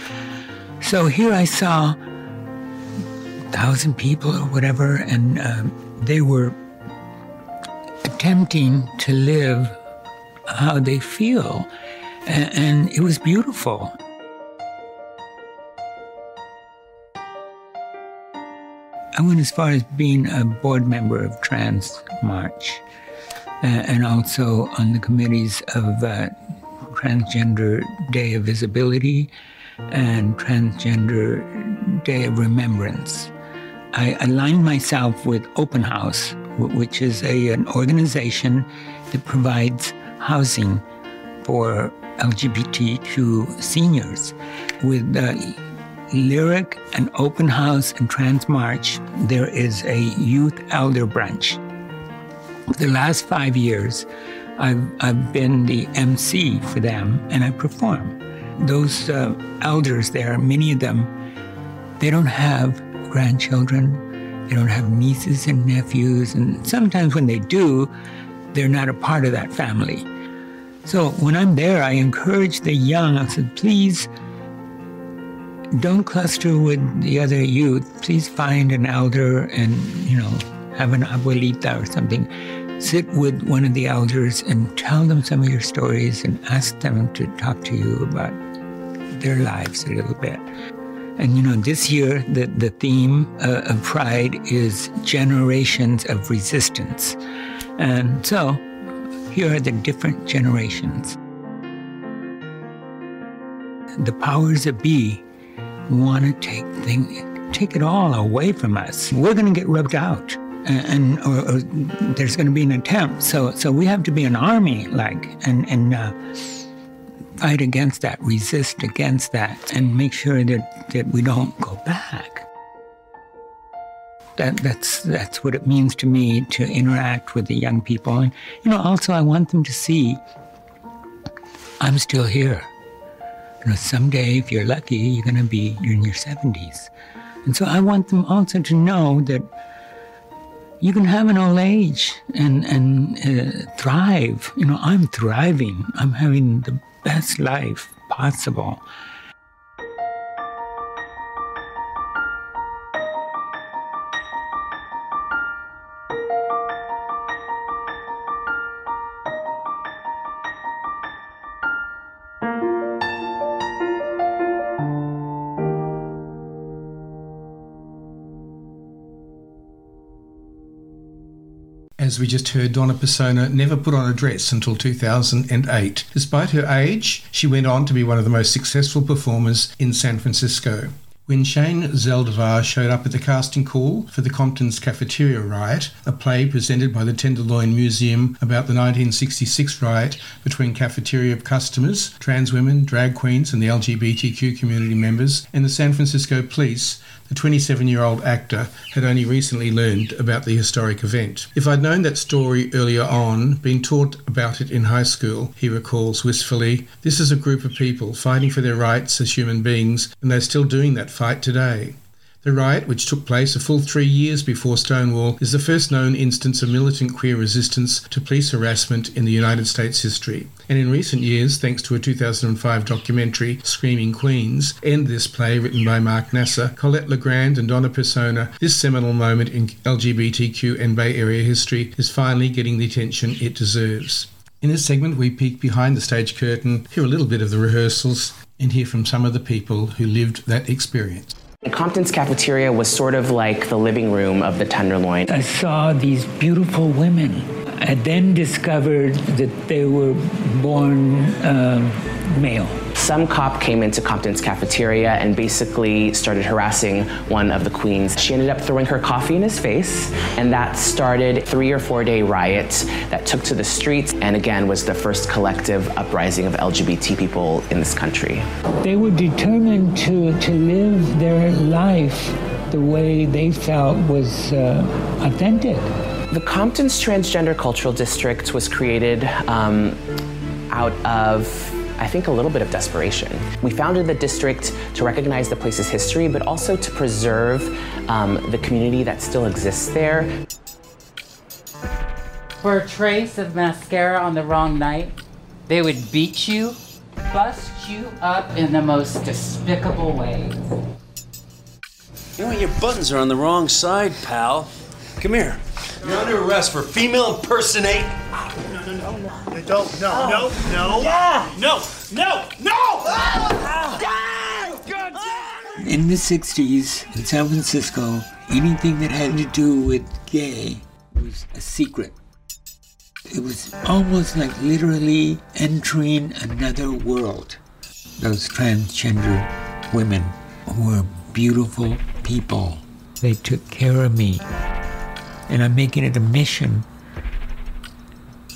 So here I saw a thousand people or whatever, and um, they were attempting to live how they feel. And it was beautiful. I went as far as being a board member of Trans March uh, and also on the committees of uh, Transgender Day of Visibility and Transgender Day of Remembrance. I aligned myself with Open House, which is a, an organization that provides housing for LGBTQ seniors. With uh, Lyric and Open House and Trans March, there is a youth elder branch. The last five years, I've, I've been the MC for them and I perform. Those uh, elders there, many of them, they don't have grandchildren, they don't have nieces and nephews, and sometimes when they do, they're not a part of that family. So when I'm there, I encourage the young. I said, please don't cluster with the other youth. Please find an elder and, you know, have an abuelita or something. Sit with one of the elders and tell them some of your stories and ask them to talk to you about their lives a little bit. And you know, this year the, the theme uh, of Pride is generations of resistance. And so here are the different generations. The powers that be want to take thing, take it all away from us. We're going to get rubbed out, and, and or, or there's going to be an attempt. So, so we have to be an army, like, and and uh, fight against that, resist against that, and make sure that that we don't go back. That, that's that's what it means to me to interact with the young people, and you know, also I want them to see I'm still here. You know, someday, if you're lucky, you're going to be in your 70s. And so I want them also to know that you can have an old age and, and uh, thrive. You know, I'm thriving. I'm having the best life possible. As we just heard, Donna Personna never put on a dress until 2008. Despite her age, she went on to be one of the most successful performers in San Francisco. When Shane Zeldavar showed up at the casting call for the Compton's Cafeteria Riot, a play presented by the Tenderloin Museum about the 1966 riot between cafeteria customers, trans women, drag queens, and the LGBTQ community members, and the San Francisco police, the 27 year old actor had only recently learned about the historic event. If I'd known that story earlier on, been taught about it in high school, he recalls wistfully, this is a group of people fighting for their rights as human beings, and they're still doing that fight today. The riot, which took place a full three years before Stonewall, is the first known instance of militant queer resistance to police harassment in the United States history. And in recent years, thanks to a 2005 documentary, Screaming Queens, and this play written by Mark Nassar, Colette LeGrand, and Donna Personna, this seminal moment in LGBTQ and Bay Area history is finally getting the attention it deserves. In this segment, we peek behind the stage curtain, hear a little bit of the rehearsals, and hear from some of the people who lived that experience. Compton's cafeteria was sort of like the living room of the Tenderloin. I saw these beautiful women. I then discovered that they were born uh, male. Some cop came into Compton's cafeteria and basically started harassing one of the queens. She ended up throwing her coffee in his face, and that started three or four day riot that took to the streets and again was the first collective uprising of LGBT people in this country. They were determined to, to live their life the way they felt was uh, authentic. The Compton's Transgender Cultural District was created um, out of I think a little bit of desperation. We founded the district to recognize the place's history, but also to preserve um, the community that still exists there. For a trace of mascara on the wrong night, they would beat you, bust you up in the most despicable way. You know, your buttons are on the wrong side, pal. Come here. You're under arrest for female impersonate. No, no, no, no. Don't, no, oh. no, no. Yeah. No, no, no! Oh. Oh. In the 60s in San Francisco, anything that had to do with gay was a secret. It was almost like literally entering another world. Those transgender women were beautiful people. They took care of me. And I'm making it a mission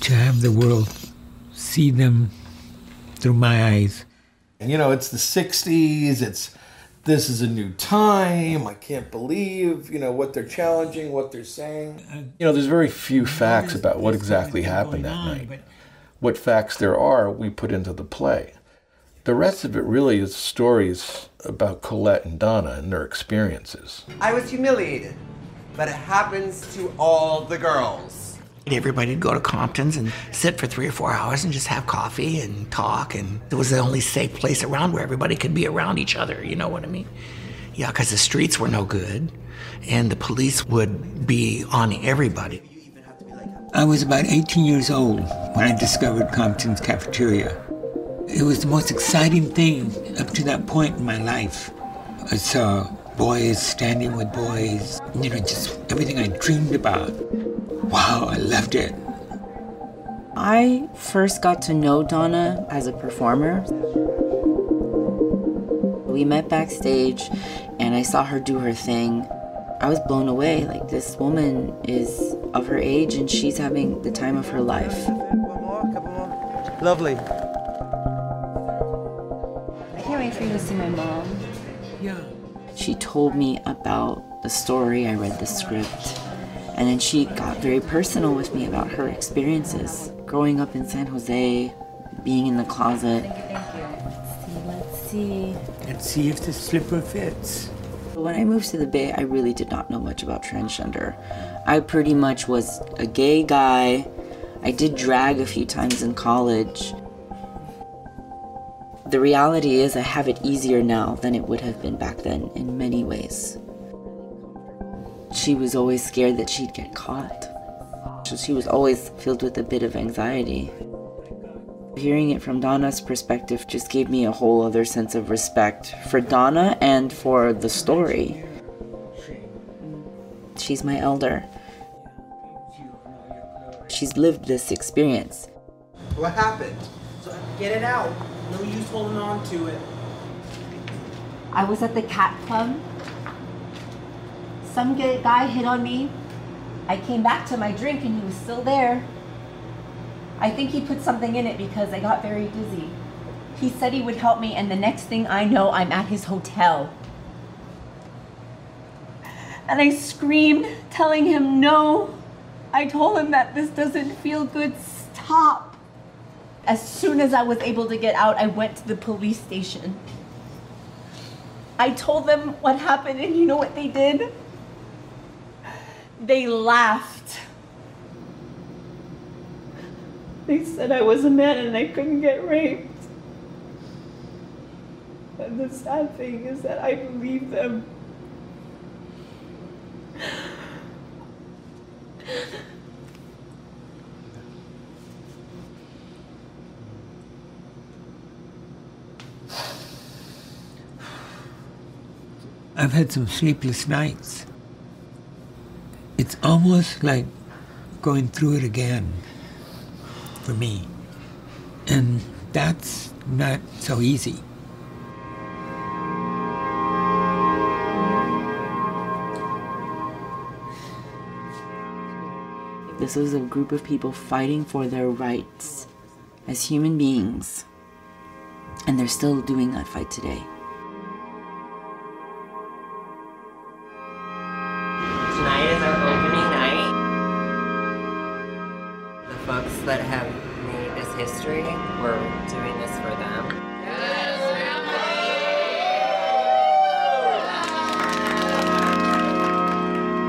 to have the world see them through my eyes. You know, it's the 60s, it's this is a new time. I can't believe, you know, what they're challenging, what they're saying. You know, there's very few facts about what exactly happened that night. What facts there are, we put into the play. The rest of it really is stories about Colette and Donna and their experiences. I was humiliated, but it happens to all the girls. Everybody would go to Compton's and sit for three or four hours and just have coffee and talk. And it was the only safe place around where everybody could be around each other. You know what I mean? Yeah, because the streets were no good and the police would be on everybody. I was about 18 years old when I discovered Compton's cafeteria. It was the most exciting thing up to that point in my life. I saw boys standing with boys, you know, just everything I dreamed about. Wow, I loved it. I first got to know Donna as a performer. We met backstage and I saw her do her thing. I was blown away. Like, this woman is of her age and she's having the time of her life. Lovely. I can't wait for you to see my mom. Yeah. She told me about the story, I read the script, and then she got very personal with me about her experiences growing up in San Jose, being in the closet. Let's see. Let's see and see if the slipper fits. When I moved to the Bay, I really did not know much about transgender. I pretty much was a gay guy. I did drag a few times in college. The reality is, I have it easier now than it would have been back then in many ways. She was always scared that she'd get caught. So she was always filled with a bit of anxiety. Hearing it from Donna's perspective just gave me a whole other sense of respect for Donna and for the story. She's my elder. She's lived this experience. What happened? Get it out. No use holding on to it. I was at the cat club. Some guy hit on me. I came back to my drink and he was still there. I think he put something in it because I got very dizzy. He said he would help me, and the next thing I know, I'm at his hotel. And I screamed, telling him no. I told him that this doesn't feel good. Stop. As soon as I was able to get out, I went to the police station. I told them what happened, and you know what they did? They laughed. They said I was a man and I couldn't get raped. And the sad thing is that I believe them. I've had some sleepless nights. It's almost like going through it again for me. And that's not so easy. This is a group of people fighting for their rights as human beings. And they're still doing that fight today. Tonight is our opening night. The folks that have made this history, we're doing this for them.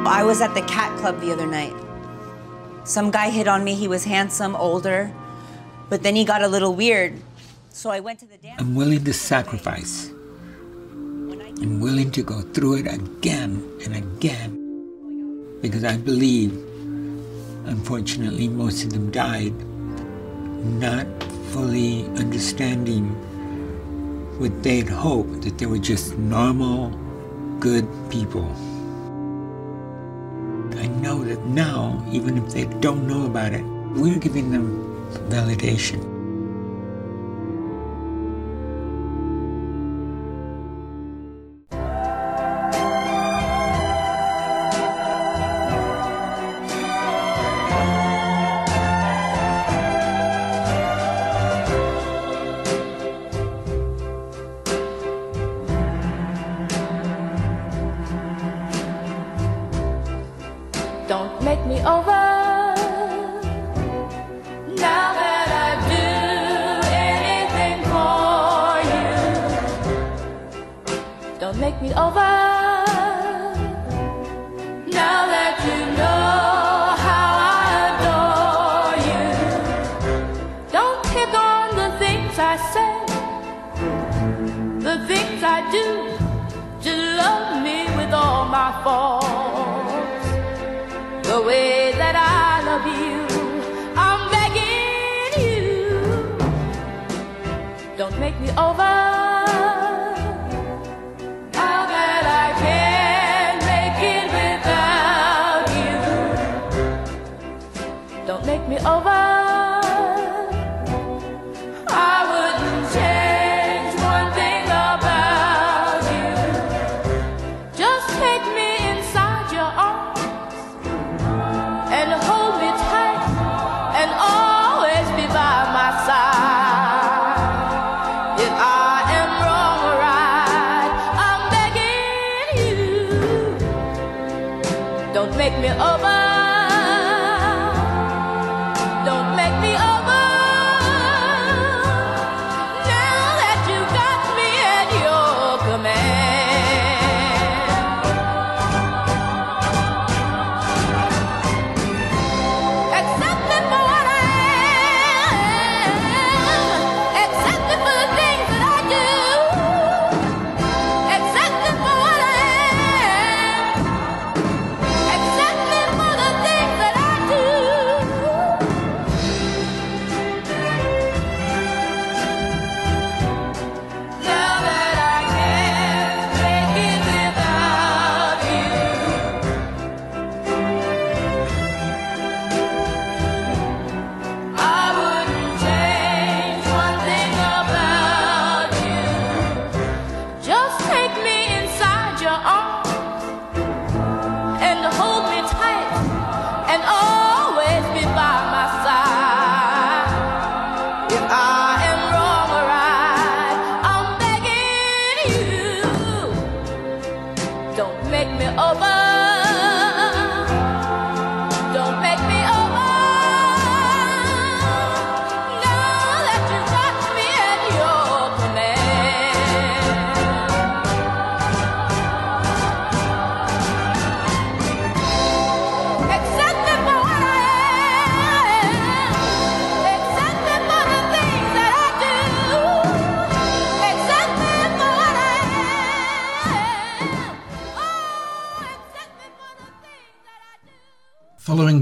I was at the cat club the other night. Some guy hit on me. He was handsome, older, but then he got a little weird. So I went to the dance. I'm willing to sacrifice. I'm willing to go through it again and again because I believe, unfortunately, most of them died not fully understanding what they'd hoped that they were just normal, good people. I know that now, even if they don't know about it, we're giving them validation. Over.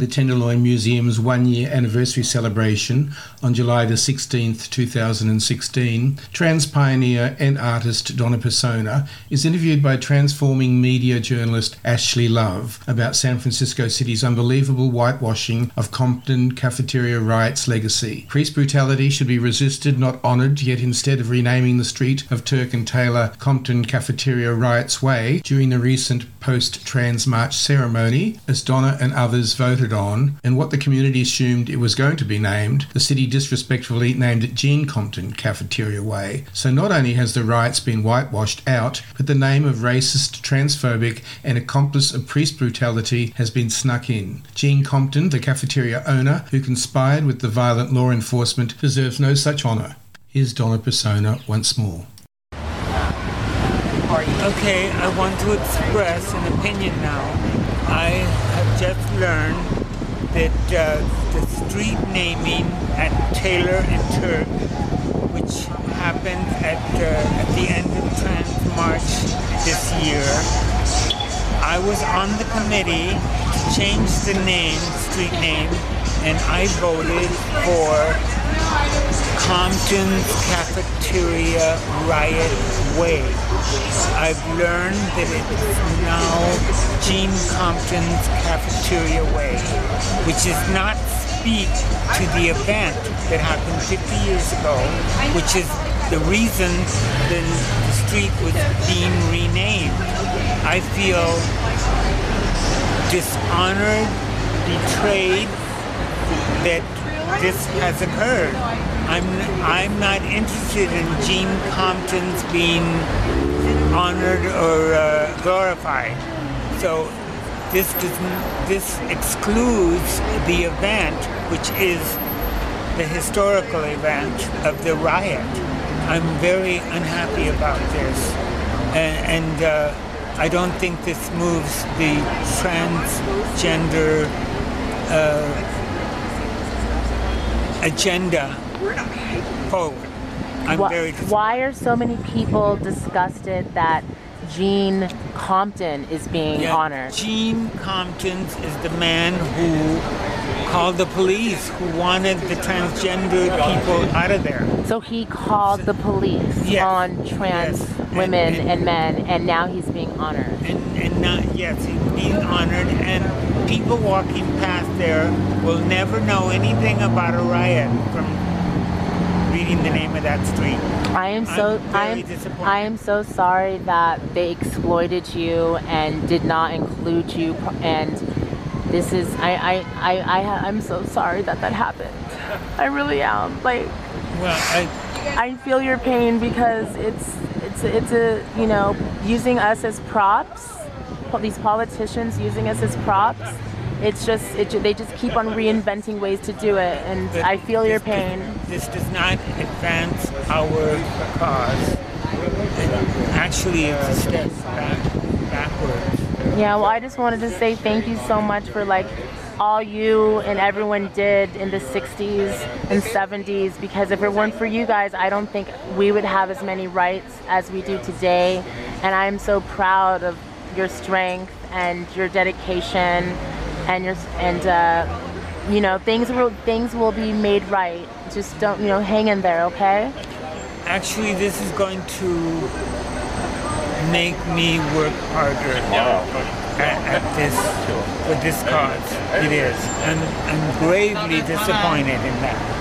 Tenderloin Museum's one year anniversary celebration on July the 16th, 2016, trans pioneer and artist Donna Personna is interviewed by transforming media journalist Ashley Love about San Francisco City's unbelievable whitewashing of Compton cafeteria riots legacy. Priest brutality should be resisted, not honoured, yet instead of renaming the street of Turk and Taylor Compton Cafeteria Riots Way during the recent post trans march ceremony, as Donna and others voted on, and what the community assumed it was going to be named, the city disrespectfully named it Gene Compton Cafeteria Way. So not only has the riots been whitewashed out, but the name of racist, transphobic, and accomplice of priest brutality has been snuck in. Gene Compton, the cafeteria owner who conspired with the violent law enforcement, deserves no such honour. Here's Donna Personna once more. Okay, I want to express an opinion now. I have just learned that uh, the street naming at Taylor and Turk, which happened at, uh, at the end of Trans March this year, I was on the committee to change the name, street name, and I voted for Compton's Cafeteria Riot Way. I've learned that it's now Gene Compton's Cafeteria Way, which does not speak to the event that happened 50 years ago, which is the reason the street was being renamed. I feel dishonored, betrayed that this has occurred. I'm I'm not interested in Gene Compton's being honored or uh, glorified. So this doesn't this excludes the event, which is the historical event of the riot. I'm very unhappy about this, and, and uh, I don't think this moves the transgender. Uh, agenda forward. Oh, I'm Wh- very Why are so many people disgusted that Gene Compton is being Yeah, honored? Gene Compton is the man who called the police, who wanted the transgender people out of there. So he called the police on trans women and, men, and now he's being honored. And not yes, he's being honored, and people walking past there will never know anything about a riot from reading the name of that street. I am so I'm I'm, disappointed. I am so sorry that they exploited you and did not include you and this is I I I, I I'm so sorry that that happened. I really am. Like well, I I feel your pain because it's it's it's a you know using us as props, these politicians using us as props. It's just it, they just keep on reinventing ways to do it, and I feel your pain. This does not advance our cause. Actually, it's a step back, backwards. Yeah, well, I just wanted to say thank you so much for like all you and everyone did in the 60s and 70s because if it weren't for you guys, I don't think we would have as many rights as we do today. And I'm so proud of your strength and your dedication and your and uh, you know things will things will be made right. Just don't you know hang in there, okay? Actually, this is going to make me work harder at, at this for this cause. It is, and I'm gravely disappointed in that.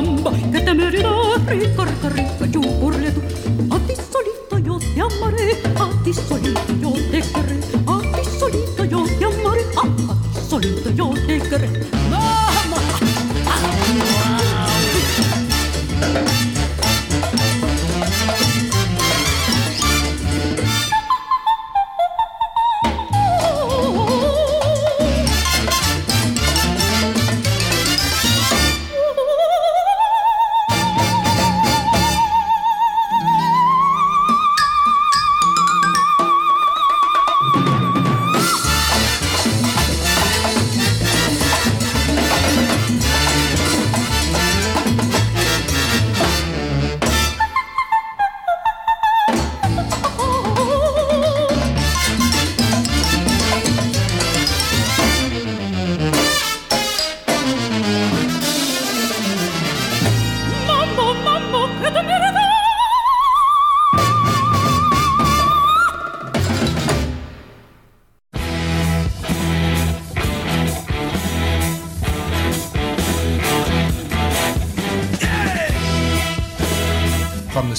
Mambo, che te merita, ricca, ricca, ricca, giù, urla tu. A ti solito io ti amaré, a ti solito io te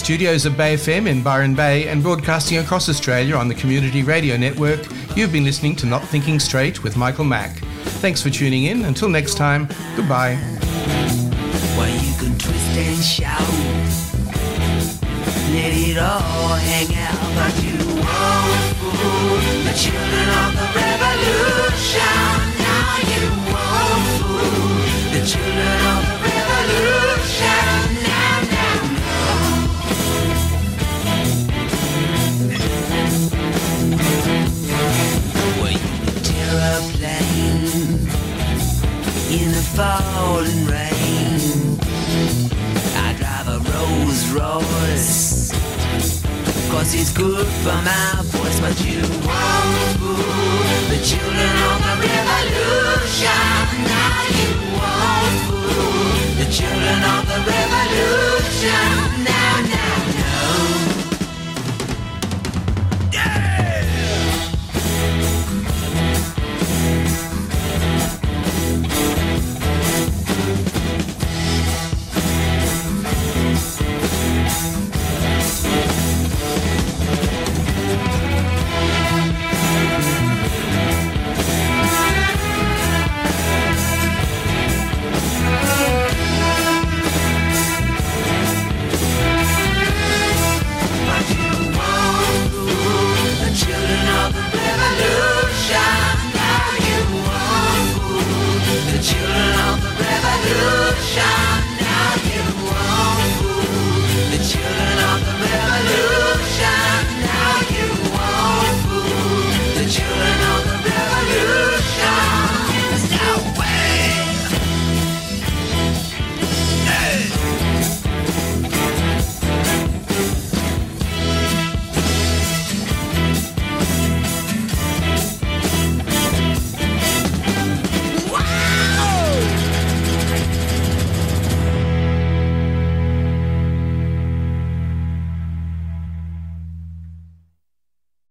studios of Bay FM in Byron Bay and broadcasting across Australia on the Community Radio Network, you've been listening to Not Thinking Straight with Michael Mack. Thanks for tuning in. Until next time, goodbye. Well, you can twist and shout. Let it all hang out, but you won't fool the children of the revolution. Now you won't fool the children pouring rain. I drive a Rolls Royce. Cause it's good for my voice, but you won't fool the children of the revolution. Now you won't fool the children of the revolution. Now